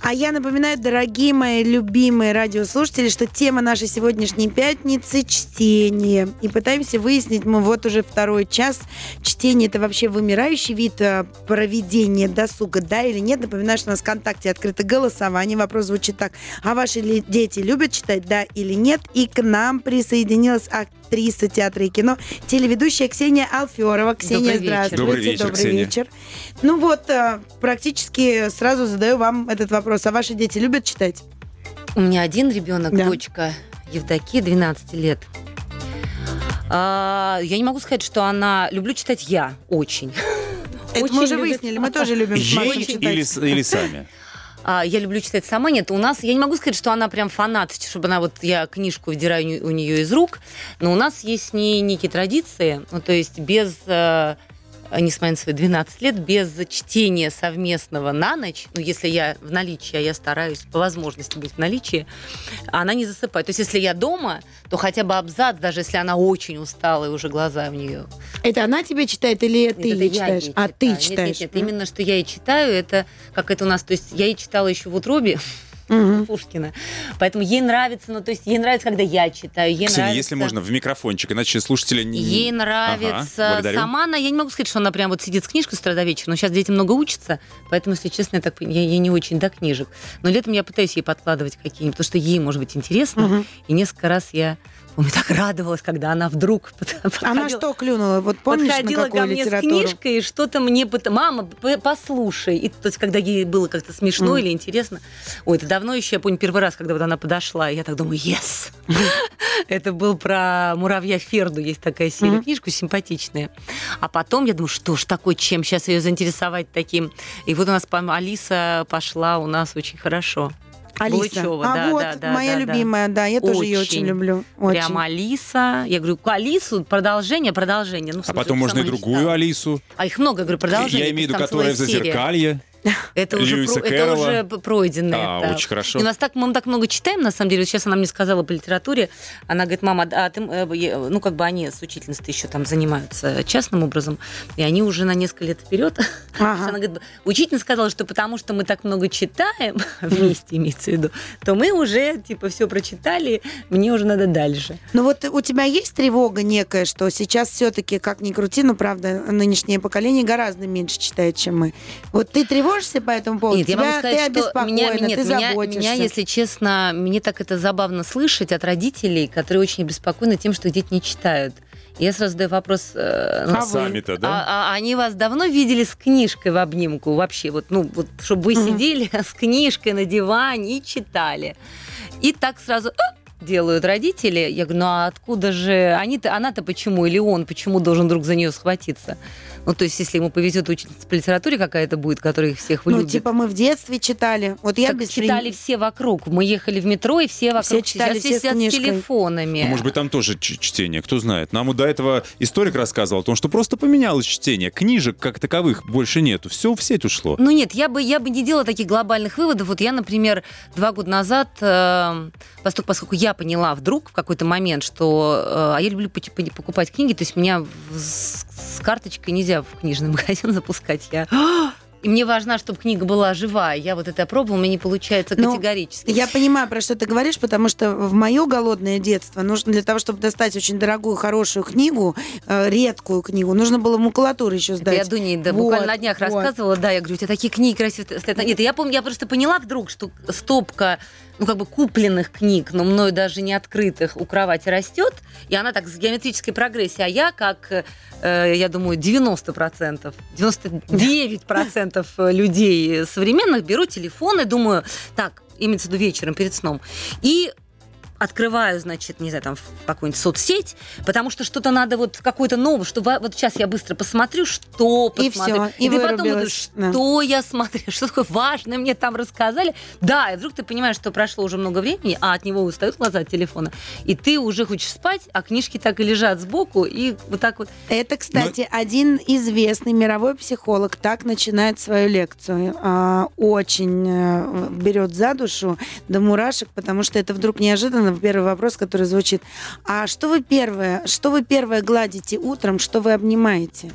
А я напоминаю, дорогие мои любимые радиослушатели, что тема нашей сегодняшней пятницы – чтение. И пытаемся выяснить мы вот уже второй час, чтение – это вообще вымирающий вид э, проведения досуга, да или нет. Напоминаю, что у нас в ВКонтакте открыто голосование. Вопрос звучит так. А ваши дети любят читать, да или нет? И к нам присоединилась актриса театра и кино, телеведущая Ксения Алферова. Ксения, Добрый вечер. здравствуйте. Добрый вечер, Добрый Ксения. вечер. Ну вот, э, практически сразу задаю вам этот вопрос. А ваши дети любят читать? У меня один ребенок, Да. дочка Евдокия, 12 лет. А, я не могу сказать, что она... Люблю читать я очень. Это Очень мы уже выяснили, мы тоже любим Ей читать. или, или сами? А, я люблю читать сама. Нет, у нас... Я не могу сказать, что она прям фанат, чтобы она вот... Я книжку выдираю у нее из рук. Но у нас есть с ней некие традиции. Ну, то есть без... э, несмотря на свои 12 лет, без чтения совместного на ночь, ну, если я в наличии, а я стараюсь по возможности быть в наличии, она не засыпает. То есть, если я дома, то хотя бы абзац, даже если она очень устала, и уже глаза у нее Это она тебе читает или нет, ты это ей читаешь? А читаю. ты Нет, читаешь? Нет, нет, именно что я и читаю, это как это у нас, то есть я и читала еще в утробе Мгм. <laughs> Пушкина, поэтому ей нравится, ну то есть ей нравится, когда я читаю, ей Ксения, нравится. если можно, в микрофончик, иначе слушатели не... Ей Ага, нравится благодарю. сама она. Я не могу сказать, что она прям вот сидит с книжкой с утра до вечера, но сейчас дети много учатся, поэтому, если честно, я, так, я, я не очень до книжек. Но летом я пытаюсь ей подкладывать какие-нибудь, потому что ей, может быть, интересно. Мгм. И несколько раз я, помню, так радовалась, когда она вдруг <laughs> под- Она подходила- что клюнула? Вот помнишь, на подходила какую ко мне литературу? с книжкой и что-то мне... Мама, послушай. И, то есть, когда ей было как-то смешно Мгм. или интересно. Ой, это давно еще, я помню, первый раз, когда вот она подошла, я так думаю, yes! Это был про муравья Ферду, есть такая серия книжку, симпатичная. А потом я думаю, что ж такое, чем сейчас ее заинтересовать таким? И вот у нас Алиса пошла у нас очень хорошо. Алиса. Булычева, а да, вот, да, да, моя да, да. любимая, да, я тоже ее очень Очень. люблю. Очень. Прям Алиса. Я говорю, Алису, продолжение, продолжение. Ну, А смысле, потом ты можно и другую читала. Алису. А их много, я говорю, продолжение. Я имею в виду, которая в целая серия. <laughs> Это уже, про- это уже п- пройденный А, этап. очень хорошо. И у нас так, мы так много читаем, на самом деле. Вот Сейчас она мне сказала по литературе. Она говорит, мама, а ты, э, ну, как бы они с учительницей еще там занимаются частным образом, и они уже на несколько лет вперед. Ага. <laughs> Она говорит, учительница сказала, что потому что мы так много читаем, <laughs> вместе имеется в виду, то мы уже, типа, все прочитали, мне уже надо дальше. Ну вот у тебя есть тревога некая, что сейчас все-таки, как ни крути, ну правда, нынешнее поколение гораздо меньше читает, чем мы. Вот ты тревожишься по этому поводу? Нет, я Тебя- могу сказать, ты что меня, нет, ты меня, заботишься. меня, если честно, мне так это забавно слышать от родителей, которые очень обеспокоены тем, что дети не читают. Я сразу задаю вопрос, э, ну, А? Сами-то, да? а, а они вас давно видели с книжкой в обнимку вообще? Вот, ну, вот, чтобы вы Мгм. сидели <laughs> с книжкой на диване и читали. И так сразу «А!» делают родители. Я говорю, ну а откуда же они-то, она-то почему или он почему должен вдруг за нее схватиться? Ну, то есть, если ему повезет учительница по литературе какая-то будет, которая их всех Ну, любит. типа мы в детстве читали. Вот я Так без читали все вокруг. Мы ехали в метро, и все вокруг Все читали, Сейчас все с сидят с телефонами. Ну, может быть, там тоже ч- чтение, кто знает. Нам до этого историк рассказывал о том, что просто поменялось чтение. Книжек как таковых больше нету. Все в сеть ушло. Ну нет, я бы, я бы не делала таких глобальных выводов. Вот я, например, два года назад, э, поскольку, поскольку я поняла вдруг в какой-то момент, что... э, а я люблю покупать книги, то есть меня с, с карточкой нельзя в книжный <laughs> магазин запускать. Я... <gasps> И мне важно, чтобы книга была живая. Я вот это пробовала, у меня не получается Ну, категорически. Я понимаю, про что ты говоришь, потому что в мое голодное детство нужно для того, чтобы достать очень дорогую, хорошую книгу, э, редкую книгу, нужно было макулатуру еще Это сдать. Я Дуне да, Вот, буквально на днях вот. рассказывала, да, я говорю, у тебя такие книги красивые. Нет, я помню, я просто поняла вдруг, что стопка ну, как бы купленных книг, но мною даже не открытых, у кровати растет, и она так с геометрической прогрессией, а я, как, э, я думаю, 90%, 99% людей современных беру телефон и думаю, так, имеется в виду вечером перед сном, и открываю, значит, не знаю, там, какую-нибудь соцсеть, потому что что-то надо вот какое-то новое, что во- вот сейчас я быстро посмотрю, что И посмотрю. всё, и ты потом думаешь, что я смотрю, <laughs> что такое важное мне там рассказали. Да, и вдруг ты понимаешь, что прошло уже много времени, а от него устают глаза от телефона, и ты уже хочешь спать, а книжки так и лежат сбоку, и вот так вот. Это, кстати, один известный мировой психолог так начинает свою лекцию. А, Очень э, берет за душу до мурашек, потому что это вдруг неожиданно. Первый вопрос, который звучит. А что вы первое, что вы первое гладите утром, что вы обнимаете?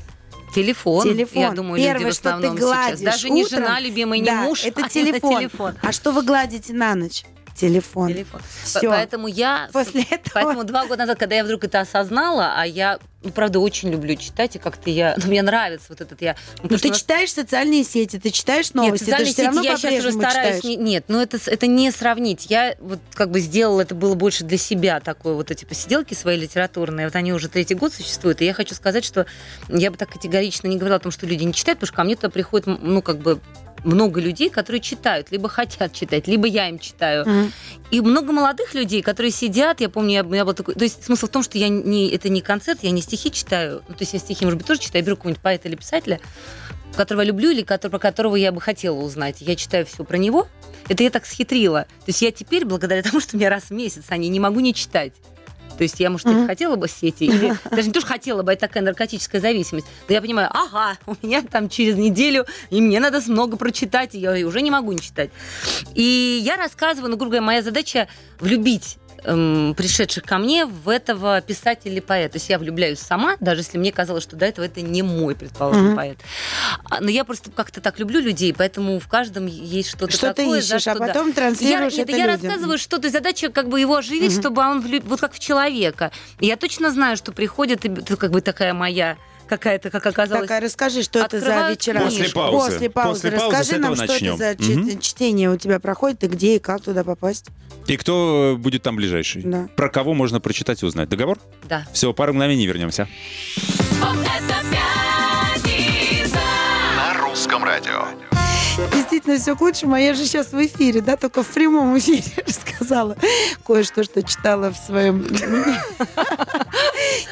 Телефон, Телефон. я думаю, Первое, люди в что ты гладишь сейчас. Даже не утром, жена любимая, не да, муж, это а телефон. телефон. А что вы гладите на ночь? Телефон. Телефон. Поэтому я... После <laughs> этого Поэтому два года назад, когда я вдруг это осознала, а я, ну, правда, очень люблю читать, и как-то я... Ну, мне нравится вот этот я... ну, Ну, ты нас- читаешь социальные сети, ты читаешь Нет, новости, ты социальные равно сети я сейчас уже стараюсь... не- нет, ну это, это не сравнить. Я вот как бы сделала это было больше для себя, такое вот эти посиделки свои литературные. Вот они уже третий год существуют. И я хочу сказать, что я бы так категорично не говорила о том, что люди не читают, потому что ко мне туда приходит, м, ну, как бы много людей, которые читают, либо хотят читать, либо я им читаю. Мгм. И много молодых людей, которые сидят, я помню, я, меня был такой... То есть смысл в том, что я не, это не концерт, я не стихи читаю. Ну, то есть я стихи, может быть, тоже читаю, я беру какого-нибудь поэта или писателя, которого я люблю или который, про которого я бы хотела узнать. Я читаю все про него. Это я так схитрила. То есть я теперь, благодаря тому, что у меня раз в месяц они, не могу не читать. То есть я, может, Мгм. хотела бы сети, или <laughs> даже не то, что хотела бы, это такая наркотическая зависимость. Но я понимаю, ага, <laughs> у меня там через неделю, и мне надо много прочитать, и я уже не могу не читать. И я рассказываю, ну, грубо говоря, моя задача влюбить эм, пришедших ко мне в этого писателя или поэта. То есть я влюбляюсь сама, даже если мне казалось, что до этого это не мой, предположим, Мгм. поэт. А, Но я просто как-то так люблю людей, поэтому в каждом есть что-то Что ты такое. за ищешь, а что, да. потом Я, транслируешь нет, это я людям. рассказываю, что то есть задача как бы его оживить, Мгм. чтобы он влю- вот как в человека. И я точно знаю, что приходит и это как бы такая моя какая-то, как оказалось. Так, а расскажи, что это за вечера? После паузы. После паузы. После паузы Расскажи нам, что начнем. это за Мгм. чтение у тебя проходит, и где, и как туда попасть. И кто будет там ближайший? Да. Про кого можно прочитать и узнать? Договор? Да. Всего пару мгновений вернемся. На русском радио. Действительно, все к лучшему. А я же сейчас в эфире, да, только в прямом эфире <laughs> рассказала кое-что, что читала в своем <laughs>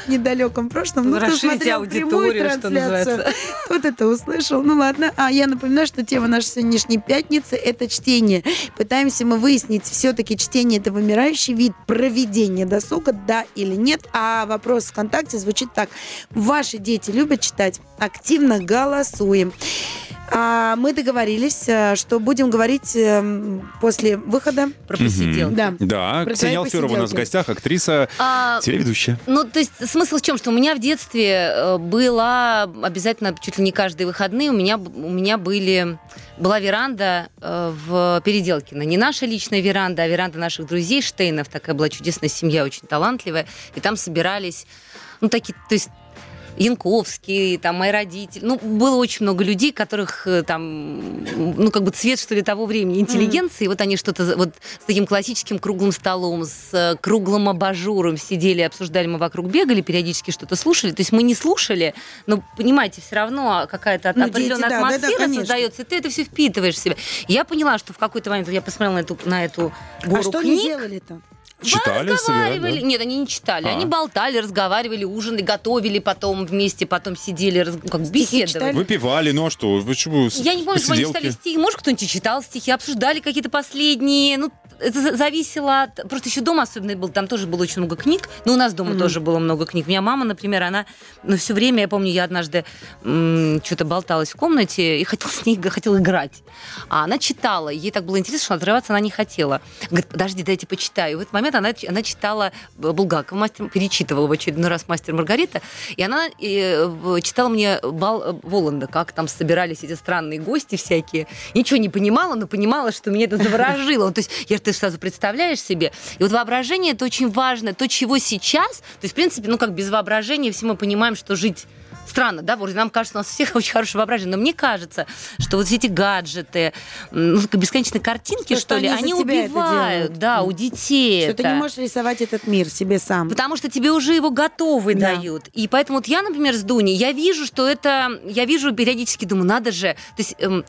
недалеком прошлом. Ну, кто смотрел прямую трансляцию, тот это услышал. Ну ладно. А я напоминаю, что тема нашей сегодняшней пятницы – это чтение. Пытаемся мы выяснить, все-таки чтение – это вымирающий вид проведения досуга, да или нет. А вопрос ВКонтакте звучит так. Ваши дети любят читать? Активно голосуем. А мы договорились, э, что будем говорить э, после выхода. Про посиделки. Да. Да, Про Ксения Алферова у нас в гостях, актриса, А, телеведущая. Ну, то есть смысл в чем? Что у меня в детстве э, была обязательно чуть ли не каждые выходные у меня, у меня были, была веранда в Переделкино. Не наша личная веранда, а веранда наших друзей Штейнов. Такая была чудесная семья, очень талантливая. И там собирались, ну, такие, то есть Янковский, там, мои родители. Ну, было очень много людей, которых э, там, ну, как бы цвет, что ли, того времени, интеллигенции. И вот они что-то вот с таким классическим круглым столом, с э, круглым абажуром сидели, обсуждали, мы вокруг бегали, периодически что-то слушали. То есть мы не слушали, но, понимаете, все равно какая-то Ну, дети, определенная да, да, да, атмосфера конечно. создается, и ты это все впитываешь в себя. Я поняла, что в какой-то момент я посмотрела на эту, на эту гору а что книг, они делали-то? Читали, собирали, разговаривали. да? Нет, они не читали. А. Они болтали, разговаривали, ужинали, готовили потом вместе, потом сидели, раз- как беседовали. Выпивали, ну а что? Почему? Я не помню, что они читали стихи. Может, кто-нибудь читал стихи, обсуждали какие-то последние. Ну, это за- зависело от... Просто еще дома особенно был, там тоже было очень много книг. Ну, у нас дома тоже было много книг. У меня мама, например, она ну, все время, я помню, я однажды что-то болталась в комнате и хотела с ней хотела играть. А она читала. Ей так было интересно, что отрываться она не хотела. Говорит, подожди, дайте почитаю. И в этот момент она, она читала э, Булгакова, мастер, перечитывала в очередной раз «Мастер и Маргарита». И она э, в- читала мне Бал э, Воланда, как там собирались эти странные гости всякие. Ничего не понимала, но понимала, что меня это <laughs> заворожило. То есть я, ты сразу представляешь себе. И вот воображение это очень важно. То, чего сейчас, то есть, в принципе, ну как без воображения все мы понимаем, что жить Странно, да, вроде нам кажется, у нас всех <laughs> очень хорошее воображение, но мне кажется, что вот все эти гаджеты, ну, бесконечные картинки, Что- что, ли, они они убивают, да, у детей Что это. ты не можешь рисовать этот мир себе сам. Потому что тебе уже его готовый Да. дают. И поэтому вот я, например, с Дуней, я вижу, что это... Я вижу периодически, думаю, надо же... То есть... эм,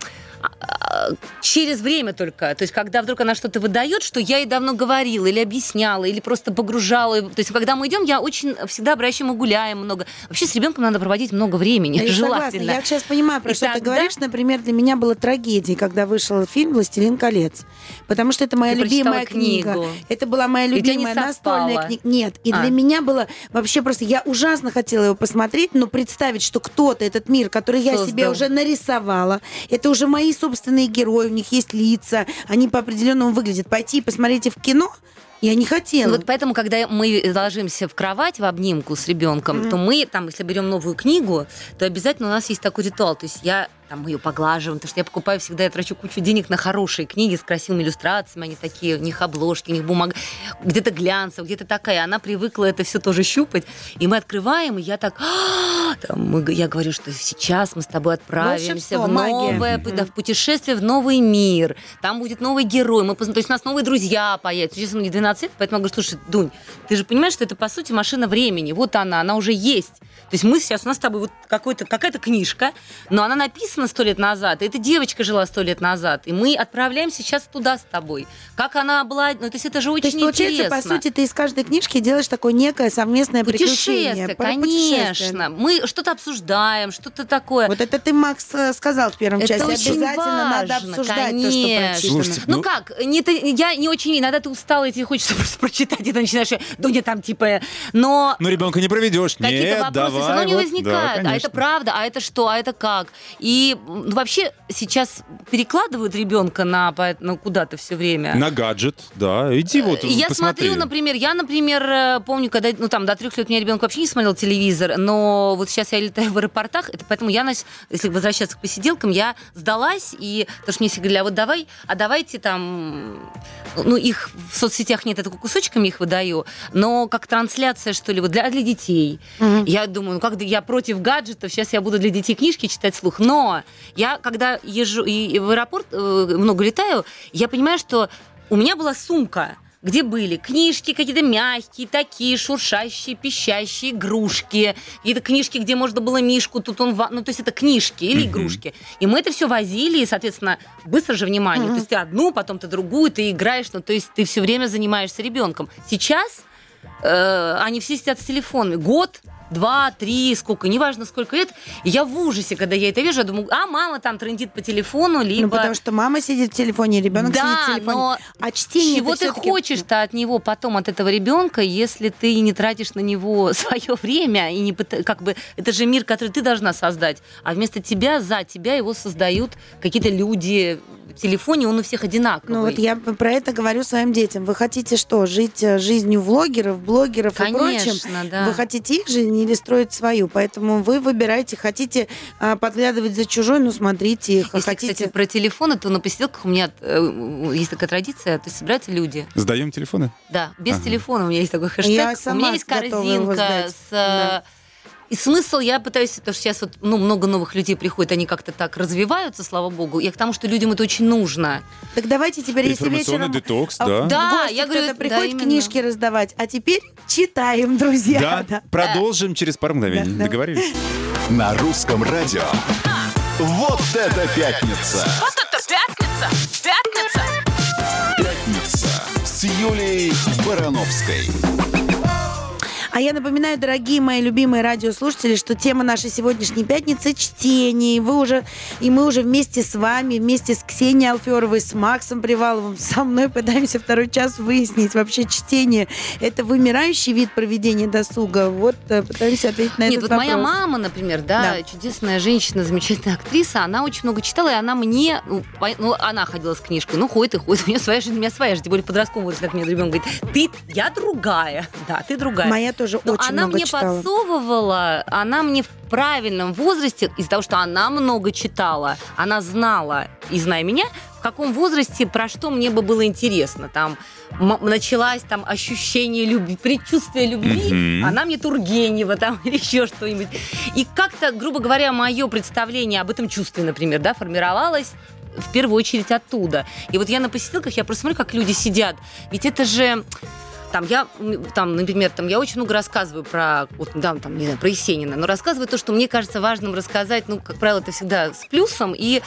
через время только, то есть когда вдруг она что-то выдает, что я ей давно говорила или объясняла, или просто погружала. То есть когда мы идем, я очень всегда обращаю, мы гуляем много. Вообще с ребенком надо проводить много времени, Я согласна. желательно. Я сейчас понимаю, про И что ты тогда- говоришь. Например, для меня было трагедией, когда вышел фильм «Властелин колец». Потому что это моя Ты любимая книга. книгу. Это была моя любимая настольная книга. Нет. И А. для меня было вообще просто... Я ужасно хотела его посмотреть, но представить, что кто-то этот мир, который я себе Создал. уже нарисовала, это уже мои собственные герои, у них есть лица, они по определенному выглядят. Пойти и посмотреть в кино я не хотела. Вот поэтому, когда мы ложимся в кровать в обнимку с ребенком, то мы, там, если берем новую книгу, то обязательно у нас есть такой ритуал. То есть я там мы ее поглаживаем, потому что я покупаю всегда, я трачу кучу денег на хорошие книги с красивыми иллюстрациями, они такие, у них обложки, у них бумага, где-то глянцев, где-то такая. Она привыкла это все тоже щупать. И мы открываем, и я так, «А!» там, мы- я говорю, что сейчас мы с тобой отправимся Волшебство, в новое, да, в путешествие в новый мир. Там будет новый герой. Мы, то есть у нас новые друзья появятся. Сейчас мне 12 лет, поэтому я говорю, слушай, Дунь, ты же понимаешь, что это, по сути, машина времени. Вот она, она уже есть. То есть мы сейчас, у нас с тобой вот какая-то книжка, но она написана сто лет назад, и эта девочка жила сто лет назад, и мы отправляемся сейчас туда с тобой. Как она была, ну, то есть это же То очень есть, получается, интересно. по сути, ты из каждой книжки делаешь такое некое совместное Путешествие, приключение. Конечно. Мы что-то обсуждаем, что-то такое. Вот это ты, Макс, э, сказал в первом Это часе. очень Обязательно надо важно, обсуждать то, что конечно. прочитано. Слушайте, Ну, Ну- как, не, ты- я не очень, иногда ты устала, и тебе хочется <laughs> просто прочитать, и ты начинаешь, Дуня там типа, но Но ребенка не проведешь. какие-то Нет, вопросы давай. все равно не вот, возникают. да, а это конечно. правда, а это что, а это как? И м, вообще сейчас перекладывают ребенка на, ну, куда-то все время. На гаджет, да. Иди вот И я посмотри. смотрю, например, я, например, э, помню, когда, ну, там, до трех лет у меня ребенок вообще не смотрел телевизор, но вот сейчас я летаю в аэропортах, это поэтому я, если возвращаться к посиделкам, я сдалась, и, потому что мне все говорили, а вот давай, а давайте там, ну, их в соцсетях нет, я только кусочками их выдаю, но как трансляция, что ли, вот для, для детей. Мгм. Я думаю, ну, как я против гаджетов, сейчас я буду для детей книжки читать вслух, но я, когда езжу и, в аэропорт, э, много летаю, я понимаю, что у меня была сумка, где были книжки какие-то мягкие, такие, шуршащие, пищащие, игрушки, какие-то книжки, где можно было мишку, тут он... Ну, то есть это книжки или игрушки. И мы это все возили, и, соответственно, быстро же внимание. То есть ты одну, потом ты другую, ты играешь, ну, то есть ты все время занимаешься ребенком. Сейчас э, они все сидят с телефонами. Год два, три, сколько, неважно сколько лет. И я в ужасе, когда я это вижу, я думаю, а мама там трендит по телефону, либо... Ну, потому что мама сидит в телефоне, ребенок Да, сидит в телефоне. но а чтение Чего ты хочешь-то от него потом, от этого ребенка, если ты не тратишь на него <laughs> свое время и не как бы это же мир, который ты должна создать, а вместо тебя за тебя его создают какие-то люди телефоне, он у всех одинаковый. Ну вот я про это говорю своим детям. Вы хотите что, жить э, жизнью влогеров, блогеров и прочим? Конечно, да. Вы хотите их жизнь или строить свою? Поэтому вы выбираете, хотите а, подглядывать за чужой, ну смотрите их. А Если, хотите... кстати, про телефоны, то на посиделках у меня э, есть такая традиция, то есть собираются люди. Сдаем телефоны? Да, без Ага. телефона у меня есть такой хэштег. Я у сама меня есть корзинка сдать. с... э, Да. И смысл, я пытаюсь, потому что сейчас вот, ну, много новых людей приходит, они как-то так развиваются, слава богу. Я к тому, что людям это очень нужно. Так давайте теперь, если вечером... детокс, а, да. Да, я говорю, да, приходит именно. книжки раздавать, а теперь читаем, друзья. Да, продолжим через пару мгновений. Да, да. Договорились? На русском радио. Вот это пятница! Вот это пятница! Пятница! Пятница с Юлией Барановской. А я напоминаю, дорогие мои любимые радиослушатели, что тема нашей сегодняшней пятницы – чтение. И, вы уже, и мы уже вместе с вами, вместе с Ксенией Алферовой, с Максом Приваловым, со мной пытаемся второй час выяснить, вообще чтение – это вымирающий вид проведения досуга. Вот э, пытаемся ответить на Нет, этот вот моя вопрос. мама, например, да, Да. чудесная женщина, замечательная актриса, она очень много читала, и она мне, ну, ну, она ходила с книжкой, ну, ходит и ходит, <laughs> у нее своя жизнь, у меня своя жизнь, тем более возрасте, как мне ребенок говорит, ты, я другая, да, ты другая. Моя тоже Но очень она много мне читала. подсовывала, она мне в правильном возрасте, из-за того, что она много читала, она знала, и зная меня, в каком возрасте, про что мне бы было интересно. Там м- началась там ощущение любви, предчувствие любви, Мгм. она мне Тургенева там <laughs> или еще что-нибудь. И как-то, грубо говоря, мое представление об этом чувстве, например, да, формировалось в первую очередь оттуда. И вот я на посиделках, я просто смотрю, как люди сидят. Ведь это же там я, там, например, там я очень много рассказываю про, вот, да, там, не знаю, про Есенина, но рассказываю то, что мне кажется важным рассказать, ну, как правило, это всегда с плюсом, и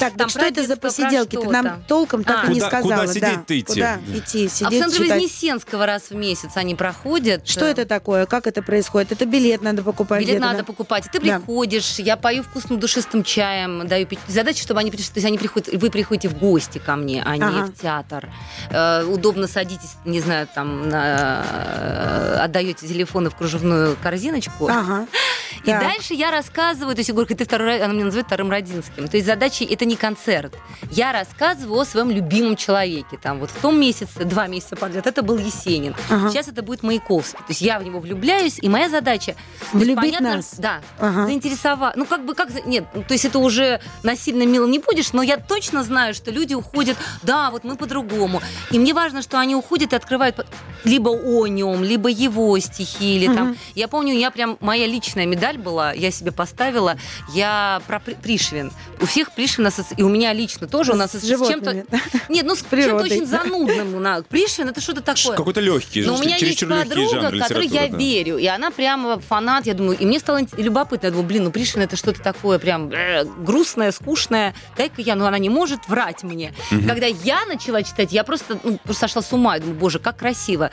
Так, там так что это за посиделки? Ты нам толком так А. и не Куда- сказала. куда да. сидеть-то идти? Куда Да. идти? А в Сидеть, центре читать. Вознесенского раз в месяц они проходят. Что это такое? Как это происходит? Это билет надо покупать Билет надо да? покупать. И ты Да. приходишь, я пою вкусным душистым чаем, даю пить. Задача, чтобы они пришли, то есть они приходят, вы приходите в гости ко мне, а не Ага. в театр. Э, удобно садитесь, не знаю, там, на, э, отдаете телефоны в кружевную корзиночку. Ага. <laughs> И Так. дальше я рассказываю, то есть Егорка, ты второй, она меня называет вторым Родинским. То есть задача это не концерт. Я рассказываю о своем любимом человеке. Там вот в том месяце, два месяца подряд, это был Есенин. Ага. Сейчас это будет Маяковский. То есть я в него влюбляюсь, и моя задача... то есть Влюбить понятно, нас. Да. Ага. Заинтересовать. Ну, как бы, как... Нет, ну, то есть это уже насильно мило не будешь, но я точно знаю, что люди уходят, да, вот мы по-другому. И мне важно, что они уходят и открывают либо о нем, либо его стихи, или там... Мгм. Я помню, я прям... Моя личная медаль была, я себе поставила, я про При- Пришвин. У всех Пришвин, асоци- и у меня лично тоже, у нас С с чем-то... Нет, ну с чем-то очень занудным. у нас. Пришвин это что-то такое. Какой-то легкий, Но у меня есть подруга, которой я да. верю, и она прямо фанат, я думаю, и мне стало любопытно, я думаю, блин, ну Пришвин это что-то такое прям э, грустное, скучное, дай-ка я, ну она не может врать мне. Когда я начала читать, я просто, ну, просто сошла с ума, я думаю, боже, как красиво.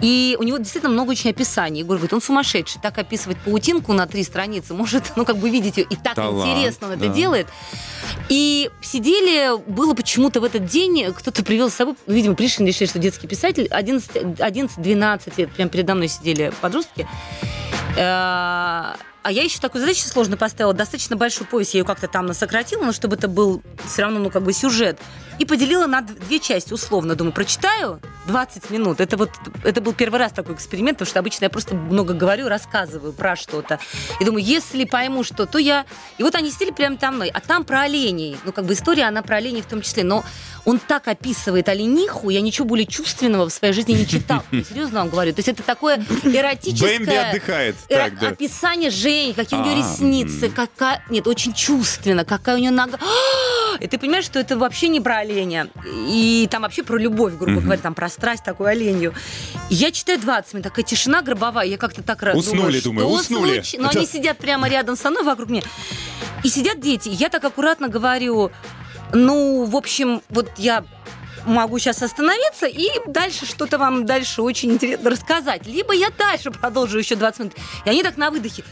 И у него действительно много очень описаний. Егор говорит, он сумасшедший, так описывать паутинку на три страницы, может, ну как бы видеть ее, и так Талант, интересно он это да. делает. И сидели, было почему-то в этот день, кто-то привел с собой, ну, видимо, Пришвин решили, что детский писатель, 11-12 лет, прям передо мной сидели подростки. А я еще такую задачу сложно поставила. Достаточно большую повесть, я ее как-то там сократила, но чтобы это был все равно, ну, как бы сюжет. И поделила на две части, условно. Думаю, прочитаю 20 минут. Это вот, это был первый раз такой эксперимент, потому что обычно я просто много говорю, рассказываю про что-то. И думаю, если пойму что, то я... И вот они сидели прямо там мной. А там про оленей. Ну, как бы история, она про оленей в том числе. Но он так описывает олениху, я ничего более чувственного в своей жизни не читал. <laughs> Серьезно вам говорю. То есть это такое эротическое... Бэмби отдыхает. Эро- Так, да. Описание Жени, какие у нее А, ресницы, какая... Нет, очень чувственно, какая у нее нога. <gasps> И ты понимаешь, что это вообще не про оленя. И там вообще про любовь, грубо говоря, там про страсть такую оленью. Я читаю 20 минут, такая тишина гробовая, я как-то так ра- Уснули, думаю, уснули. Но они сидят прямо рядом со мной, вокруг меня. И сидят дети. Я так аккуратно говорю, ну, в общем, вот я могу сейчас остановиться и дальше что-то вам дальше очень интересно рассказать. Либо я дальше продолжу еще 20 минут. И они так на выдохе.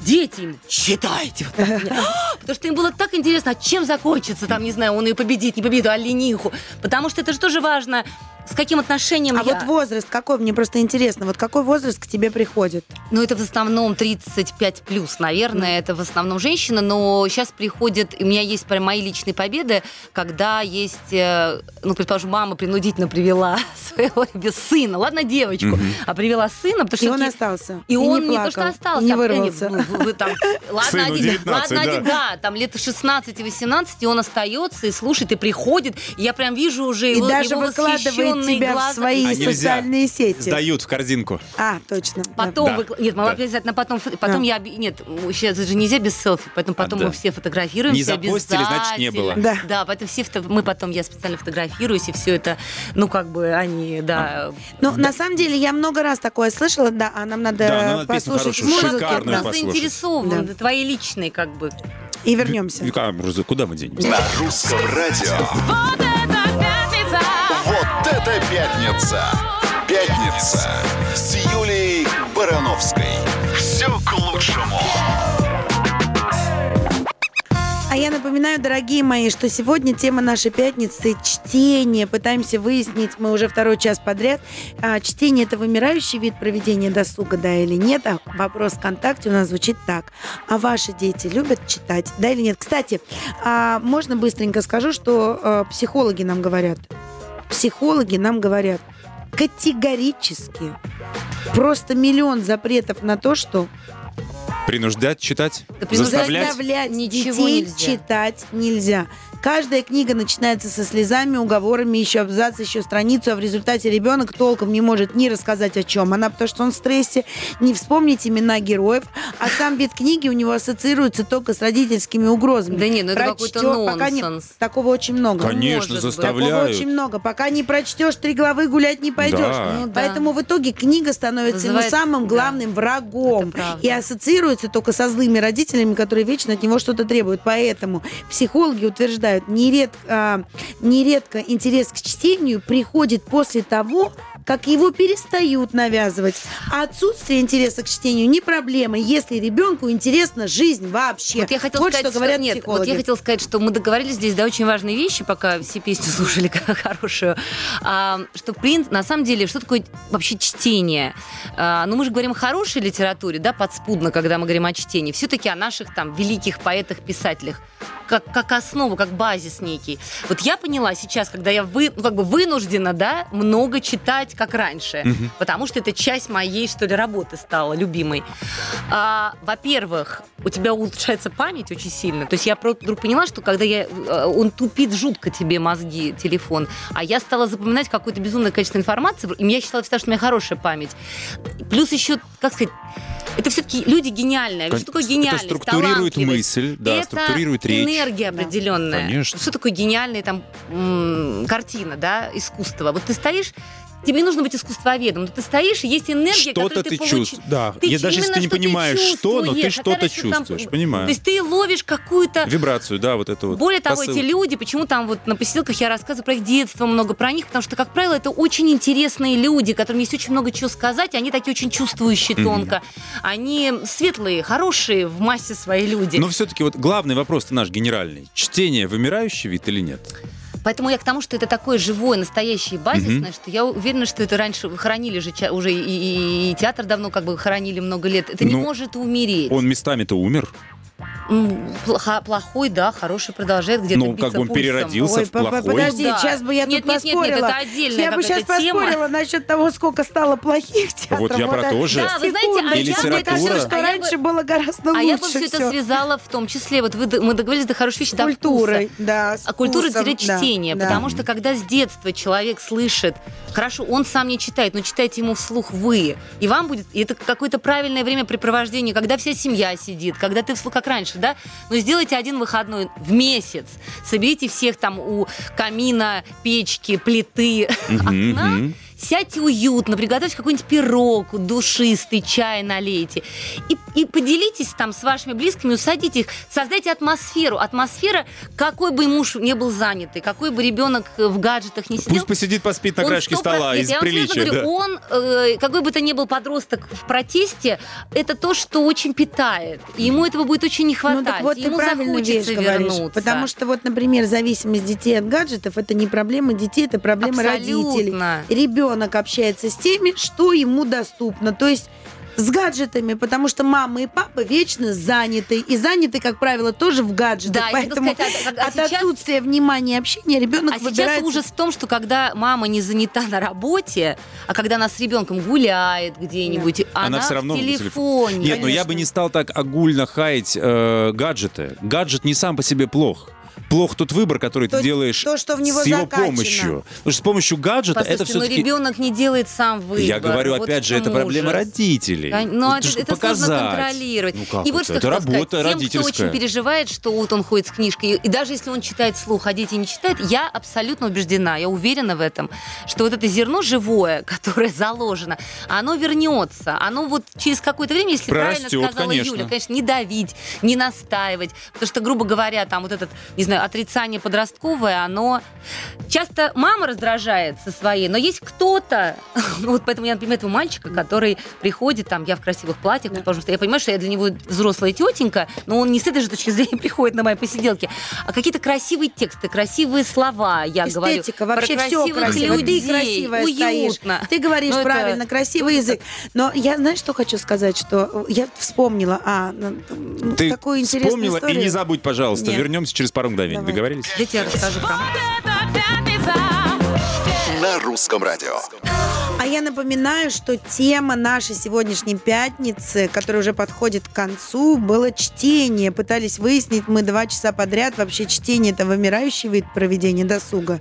Дети им читайте. Вот. <gasps> Потому что им было так интересно, а чем закончится, там, не знаю, он ее победит, не победит, а лениху. Потому что это же тоже важно, с каким отношением А я... вот возраст какой, мне просто интересно, вот какой возраст к тебе приходит? Ну, это в основном 35 плюс, наверное, это в основном женщины, но сейчас приходят, у меня есть прям мои личные победы, когда есть, э, ну, предположим, мама принудительно привела <laughs> своего без сына, ладно, девочку, а привела сына, потому что... И он такие- остался. И, он не не, то, плакал, что остался, и не а вырвался. ну, вы- вы там, <laughs> ладно, Сыну один, 19, ладно, да. один, да, там лет 16-18, и он остается и слушает, и приходит, и я прям вижу уже И его, даже его выкладывает тебя глаза. в свои А нельзя. социальные сети. Сдают в корзинку. А, точно. да. Потом Да. выкла- Нет, мы Да. обязательно потом... Потом Да. я... Нет, сейчас же нельзя без селфи, поэтому потом А, да. мы все фотографируемся Не запостили, значит, не было. Да. Да, поэтому все... Мы потом, я специально фотографируюсь, и все это, ну, как бы, они, да... Ну, на самом деле, я много раз такое слышала, да, а нам надо Да, нам надо послушать музыку, да, нас послушать. заинтересован, Да. твои личные, как бы. и вернемся. Роза, куда мы денемся? На русском радио. Вот это пятница! Пятница! С Юлией Барановской. Все к лучшему. А я напоминаю, дорогие мои, что сегодня тема нашей пятницы – чтение. Пытаемся выяснить, мы уже второй час подряд, а, чтение – это вымирающий вид проведения досуга, да или нет. А вопрос ВКонтакте у нас звучит так. А ваши дети любят читать, да или нет? Кстати, а, можно быстренько скажу, что а, психологи нам говорят, психологи нам говорят категорически, просто миллион запретов на то, что Принуждать читать? Да принуждать Заставлять? Заставлять Ничего детей нельзя. читать нельзя. Каждая книга начинается со слезами, уговорами, еще абзац, еще страницу, а в результате ребенок толком не может ни рассказать о чем она, потому что он в стрессе, не вспомнить имена героев, а сам вид книги у него ассоциируется только с родительскими угрозами. Да не, ну это какой-то пока не- нонсенс. Такого очень много. Конечно, может быть. Такого заставляют. очень много. Пока не прочтешь три главы, гулять не пойдешь. Да. Ну да. Поэтому в итоге книга становится ему Вызывает- самым да. главным врагом. Это правда. И ассоциируется только со злыми родителями, которые вечно от него что-то требуют. Поэтому психологи утверждают, нередко, а, нередко интерес к чтению приходит после того, как его перестают навязывать. А отсутствие интереса к чтению не проблема, если ребенку интересна жизнь вообще. Вот я хотела вот сказать, что говорят нет, психологи. вот я хотела сказать, что мы договорились здесь, да, очень важные вещи, пока все песню <laughs> слушали хорошую, а, что, принципе, на самом деле, что такое вообще чтение? А, ну, мы же говорим о хорошей литературе, да, подспудно, когда мы говорим о чтении, все-таки о наших там великих поэтах, писателях, как, как основу, как базис некий. Вот я поняла сейчас, когда я вы, ну, как бы вынуждена, да, много читать, как раньше, потому что это часть моей, что ли, работы стала любимой. А, во-первых, у тебя улучшается память очень сильно. То есть я вдруг поняла, что когда я, э, он тупит жутко тебе мозги, телефон, а я стала запоминать какое-то безумное количество информации, и я считала всегда, что у меня хорошая память. Плюс еще, как сказать, это все-таки люди гениальные. Что такое Это гениальность? структурирует талантливость? мысль, да, это структурирует речь. энергия определенная. Конечно. Что такое гениальная там м, картина, да, искусство? Вот ты стоишь, тебе не нужно быть искусствоведом, ты стоишь, есть энергия, Что-то которую ты, ты чувствуешь. Да, Ты я, даже если ты не что понимаешь, что, но ты чувствуешь, что-то какая-то там- чувствуешь. Понимаю. То есть ты ловишь какую-то Вибрацию, да, вот это вот. более того, посыл. эти люди, почему там вот на посиделках я рассказываю про их детство, много про них, потому что, как правило, это очень интересные люди, которым есть очень много чего сказать, они такие очень чувствующие тонко, они светлые, хорошие в массе свои люди. Но все-таки вот главный вопрос наш генеральный. Чтение вымирающий вид или нет? Поэтому я к тому, что это такое живое, настоящее, базисное, что я уверена, что это раньше хоронили же уже и, и- и театр давно как бы хоронили много лет. Это не Ну, может умереть. Он местами-то умер. Плохой, да, хороший продолжает где-то Ну, биться как бы он пульсом. переродился Ой, в плохой. подожди, Да. сейчас бы я Нет, тут нет, нет, нет, поспорила. это отдельная я бы сейчас тема. поспорила насчет того, сколько стало плохих <laughs> театров. Вот я про то же. Да, вы знаете, а И я бы кажется, что А я бы- раньше было гораздо А я бы лучше все это связала в том числе, вот вы, мы договорились до хорошей вещи, С до культурой, вкуса. да. А культура да, чтения, да. потому что когда с детства человек слышит, хорошо, он сам не читает, но читайте ему вслух вы, и вам будет, и это какое-то правильное времяпрепровождение, когда вся семья сидит, когда ты вслух, как раньше, да, но сделайте один выходной в месяц, соберите всех там у камина, печки, плиты, окна. Сядьте уютно, приготовьте какой-нибудь пирог душистый, чай налейте. И, и поделитесь там с вашими близкими, усадите их, создайте атмосферу. Атмосфера, какой бы муж не был занятый, какой бы ребенок в гаджетах не сидел. Пусть посидит, поспит на краешке 100%, стола Нет, из я приличия. говорю, да. он, э, какой бы то ни был подросток в протесте, это то, что очень питает. Ему этого будет очень не хватать. Ну так вот ты ему правильно вещь захочется говоришь. вернуться. Потому что вот, например, зависимость детей от гаджетов это не проблема детей, это проблема родителей. Абсолютно. Ребенок общается с теми, что ему доступно. То есть с гаджетами, потому что мама и папа вечно заняты. И заняты, как правило, тоже в гаджетах. Да, Поэтому сказать, а- а- а от сейчас- отсутствия внимания и общения ребенок А сейчас выбирает... ужас в том, что когда мама не занята на работе, а когда она с ребенком гуляет где-нибудь, Она она, все равно в телефоне. телефоне. Нет, но я бы не стал так огульно хаять э, гаджеты. Гаджет не сам по себе плох. Плох тот выбор, который То- ты делаешь то, что в него с его закачано. помощью. Потому что с помощью гаджета это Послушайте, но все-таки... ребенок не делает сам выбор. Я говорю, Вот опять же, это проблема ужас. родителей. Но Вот это, это сложно показать. контролировать. Ну как и вот это? Это работа сказать. Тем, кто родительская. очень переживает, что вот он ходит с книжкой, и даже если он читает вслух, а дети не читают, я абсолютно убеждена, я уверена в этом, что вот это зерно живое, <laughs> которое заложено, оно вернется. Оно вот через какое-то время, если Прорастет, правильно сказала конечно. Юля, конечно, не давить, не настаивать. Потому что, грубо говоря, там вот этот, не знаю, отрицание подростковое, оно часто мама раздражает со своей, но есть кто-то, ну <laughs> вот поэтому я, например, этого мальчика, который приходит, там, я в красивых платьях, Да. потому что я понимаю, что я для него взрослая тетенька, но он не с этой же точки зрения <laughs> приходит на мои посиделки, а какие-то красивые тексты, красивые слова, я говорю. Эстетика, вообще про все красивых красиво. людей, ты красивая стоишь. уютно. Ты говоришь Ну, это- правильно, красивый ну, язык. Но я, знаешь, что хочу сказать? Что я вспомнила, а, ну, Ты такую интересную вспомнила и историю. не забудь, пожалуйста. Нет. Вернемся через пару мгновений. Давай. Договорились? Я расскажу про Это пятница. На русском радио. А я напоминаю, что тема нашей сегодняшней пятницы, которая уже подходит к концу, было чтение. Пытались выяснить мы два часа подряд. Вообще чтение – это вымирающий вид проведения досуга.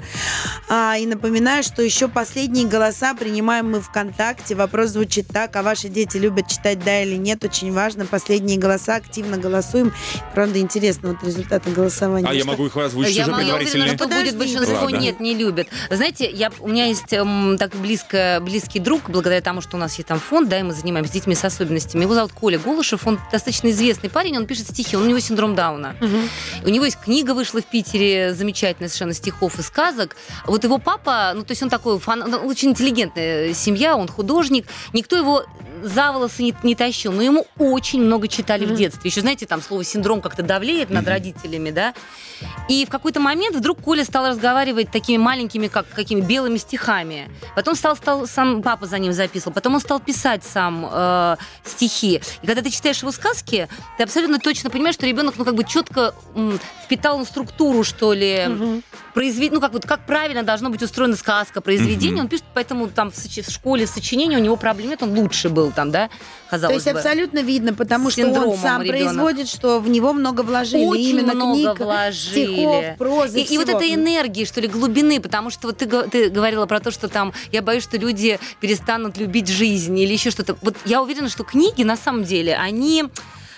А, и напоминаю, что еще последние голоса принимаем мы ВКонтакте. Вопрос звучит так. А ваши дети любят читать, да или нет? Очень важно. Последние голоса. Активно голосуем. Правда, интересно вот результаты голосования. А я Что- могу их озвучить Я, уже мо- я уверена, что Подожди, будет большинство Ладно. нет, не любят. Знаете, я, у меня есть эм, так близко, близкий друг, благодаря тому, что у нас есть там фонд, да, и мы занимаемся детьми с особенностями. Его зовут Коля Голышев, он достаточно известный парень, он пишет стихи, он, у него синдром Дауна. Мгм. У него есть книга вышла в Питере, замечательная совершенно стихов и сказок. Вот его папа, ну, то есть он такой, фан, ну, очень интеллигентная семья, он художник. Никто его за волосы не, не тащил, но ему очень много читали в Мгм. детстве. Еще, знаете, там слово синдром как-то давлеет над Мгм. родителями, да. И в какой-то момент вдруг Коля стал разговаривать такими маленькими, как какими белыми стихами. Потом стал, стал сам папа за ним записывал. Потом он стал писать сам э, стихи. И когда ты читаешь его сказки, ты абсолютно точно понимаешь, что ребенок, ну, как бы четко м, впитал структуру, что ли, Мгм. произвед... ну, как вот, как правильно должна быть устроена сказка, произведение. Мгм. Он пишет, поэтому там в, соч- в школе сочинение у него проблем нет, он лучше был там, да, То казалось есть бы. абсолютно видно, потому что он сам ребенок. производит, что в него много вложили. Очень Именно много книг, вложили. стихов, прозы, И, и вот этой энергии, что ли, глубины, потому что вот ты, ты говорила про то, что там, я боюсь, что люди перестанут любить жизнь или еще что-то. Вот я уверена, что книги, на самом деле, они...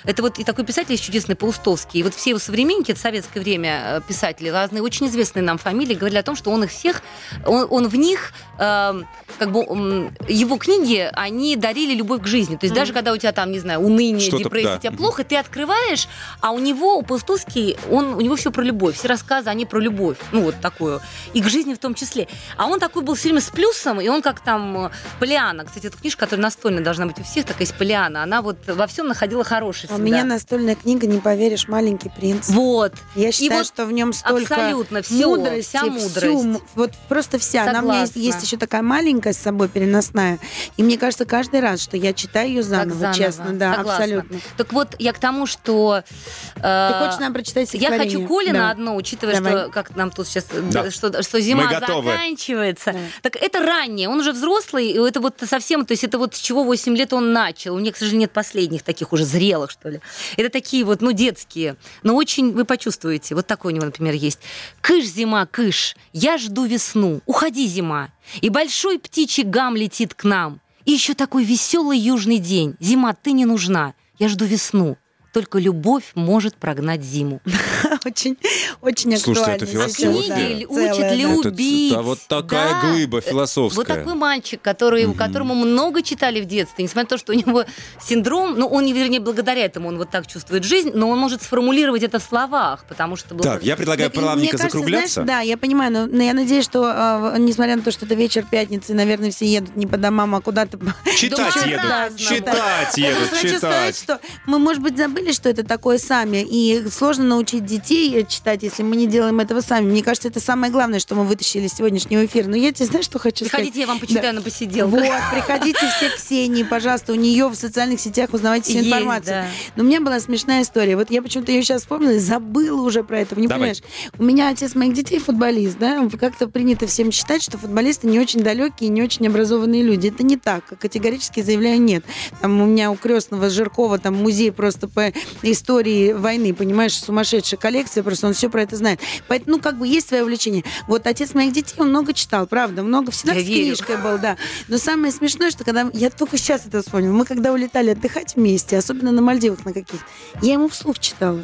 Это вот и такой писатель есть чудесный Паустовский. И вот все его современники, это советское время э, писатели, разные, очень известные нам фамилии, говорили о том, что он их всех, он, он в них, эм, как бы, его книги, они дарили любовь к жизни. То есть Мгм. даже когда у тебя там, не знаю, уныние, Что-то, депрессия, да. тебе плохо, ты открываешь, а у него, у Паустовский, он, у него все про любовь. Все рассказы, они про любовь. Ну, вот такую. И к жизни в том числе. А он такой был все время с плюсом, и он как там э, Полиана. Кстати, эта книжка, которая настольная должна быть у всех, такая есть Полиана. Она вот во всем находила хорошее А У меня настольная книга, не поверишь, «Маленький принц». Вот. Я считаю, вот что в нем столько абсолютно всё, мудрости, вся всю мудрость. м- вот просто вся. Она у меня есть, Согласна. есть еще такая маленькая с собой переносная. И мне кажется, каждый раз, что я читаю ее заново, заново. честно, да, Согласна. абсолютно. Так вот, я к тому, что... э, Ты хочешь нам прочитать Я хочу Колина Да. одно, учитывая, Давай. что как нам тут сейчас, Да. что, что зима заканчивается. Да. Так это раннее, он уже взрослый, и это вот совсем, то есть это вот с чего 8 лет он начал. У меня, к сожалению, нет последних таких уже зрелых, что ли. Это такие вот, ну, детские, но очень вы почувствуете. Вот такой у него, например, есть. «Кыш, зима, кыш, я жду весну, уходи, зима, и большой птичий гам летит к нам. И еще такой веселый южный день. Зима, ты не нужна, я жду весну, только любовь может прогнать зиму. <laughs> Очень, очень Слушайте, это философия. Книги да, учат целая, да. любить. Да, вот такая Да. глыба философская. Вот такой мальчик, который, которому много читали в детстве, несмотря на то, что у него синдром, ну, он, вернее, благодаря этому он вот так чувствует жизнь, но он может сформулировать это в словах, потому что... был- Так, я предлагаю плавненько закругляться. знаешь, да, я понимаю, но, но я надеюсь, что, а, несмотря на то, что это вечер пятницы, наверное, все едут не по домам, а куда-то... Читать едут. Читать <laughs> едут, читать. что мы, может быть, забыли, что это такое сами, и сложно научить детей читать, если мы не делаем этого сами. Мне кажется, это самое главное, что мы вытащили из сегодняшнего эфира. Но я тебе знаешь, что хочу сказать? Приходите, я вам почитаю на посиделках. Вот, приходите все к Ксении, пожалуйста, у нее в социальных сетях узнавайте всю Есть, информацию. да. Но у меня была смешная история. Вот я почему-то ее сейчас вспомнила и забыла уже про это. Не Давай. понимаешь? У меня отец моих детей футболист, да? Как-то принято всем считать, что футболисты не очень далекие и не очень образованные люди. Это не так. Категорически заявляю нет. Там у меня у крестного Жиркова там музей просто по истории войны, понимаешь, сумасшедшая коллекция, просто он все про это знает. Поэтому, ну, как бы есть свое увлечение. Вот отец моих детей, он много читал, правда, много, всегда Я с верю. книжкой был, да. Но самое смешное, что когда... Я только сейчас это вспомнила. Мы когда улетали отдыхать вместе, особенно на Мальдивах на каких я ему вслух читала.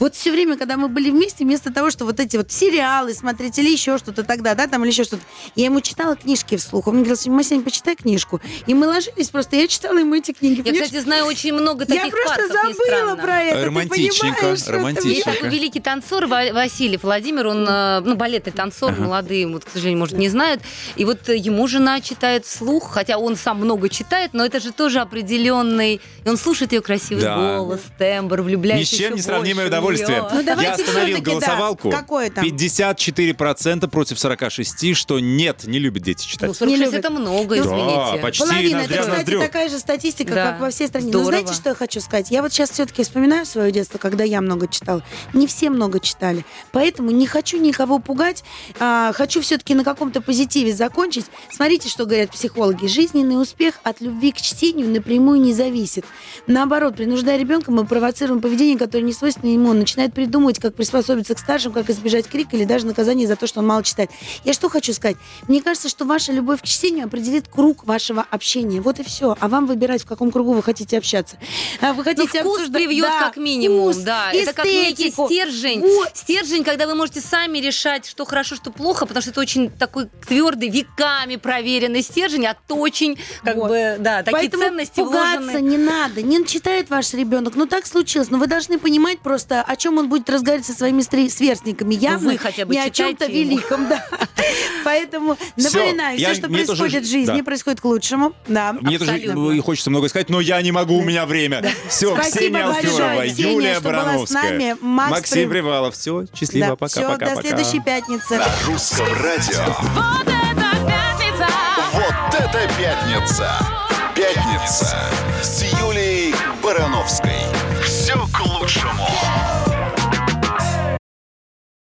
Вот все время, когда мы были вместе, вместо того, что вот эти вот сериалы смотреть или еще что-то тогда, да, там или еще что-то, я ему читала книжки вслух. Он мне говорил, Масяня, почитай книжку. И мы ложились просто, я читала ему эти книги. Я, понимаешь? кстати, знаю очень много таких я просто парков, забыла про это. ты Романтичненько, это романтичненько. Есть такой великий танцор Ва- Василий Владимир, он, э, ну, балетный танцор, Ага. молодые, вот, к сожалению, может, не знают. И вот ему жена читает вслух, хотя он сам много читает, но это же тоже определенный... И он слушает ее красивый Да. голос, тембр, Ни влюбляется с чем не в удовольствие. Ну, Я остановил всё-таки, да. голосовалку. Какое там? 54% против 46, что нет, не любят дети читать. Ну, 46 любят. это много, извините. Да, почти Половина. ноздря Это, кстати, ноздрю. такая же статистика, Да. как во всей стране. Здорово. Но знаете, что я хочу сказать? Я вот сейчас все-таки вспоминаю свое детство, когда я много читала. Не все много читали. Поэтому не хочу никого пугать. а, хочу все-таки на каком-то позитиве закончить. Смотрите, что говорят психологи. Жизненный успех от любви к чтению напрямую не зависит. Наоборот, принуждая ребенка, мы провоцируем поведение, которое не свойственно ему. Он начинает придумывать, как приспособиться к старшим, как избежать крика или даже наказания за то, что он мало читает. Я что хочу сказать? Мне кажется, что ваша любовь к чтению определит круг вашего общения. Вот и все. А вам выбирать, в каком кругу вы хотите общаться. А Вы Ну, хотите вкус обсуждать- привьет Да, как минимум, вкус, да. Это как некий эстетику. стержень. Вот. Стержень, когда вы можете сами решать, что хорошо, что плохо, потому что это очень такой твердый, веками проверенный стержень, от очень, как Вот. бы, да, такие Поэтому ценности пугаться вложены. не надо. Не читает ваш ребенок. Ну, так случилось. Но вы должны понимать просто, о чем он будет разговаривать со своими сверстниками. Явно вы хотя бы не о чем-то великом. Да. <laughs> Поэтому напоминаю, все, что происходит в жизни, происходит к лучшему. Да. Мне тоже хочется много сказать, но я не могу, у меня время. Все, Спасибо Ксения Алферова, Юлия Барановская, Максим Прив- Привалов. Все, счастливо, пока, Все, пока, до пока. следующей пятницы. На русском радио. Вот это пятница! Вот это пятница! Пятница с Юлией Барановской.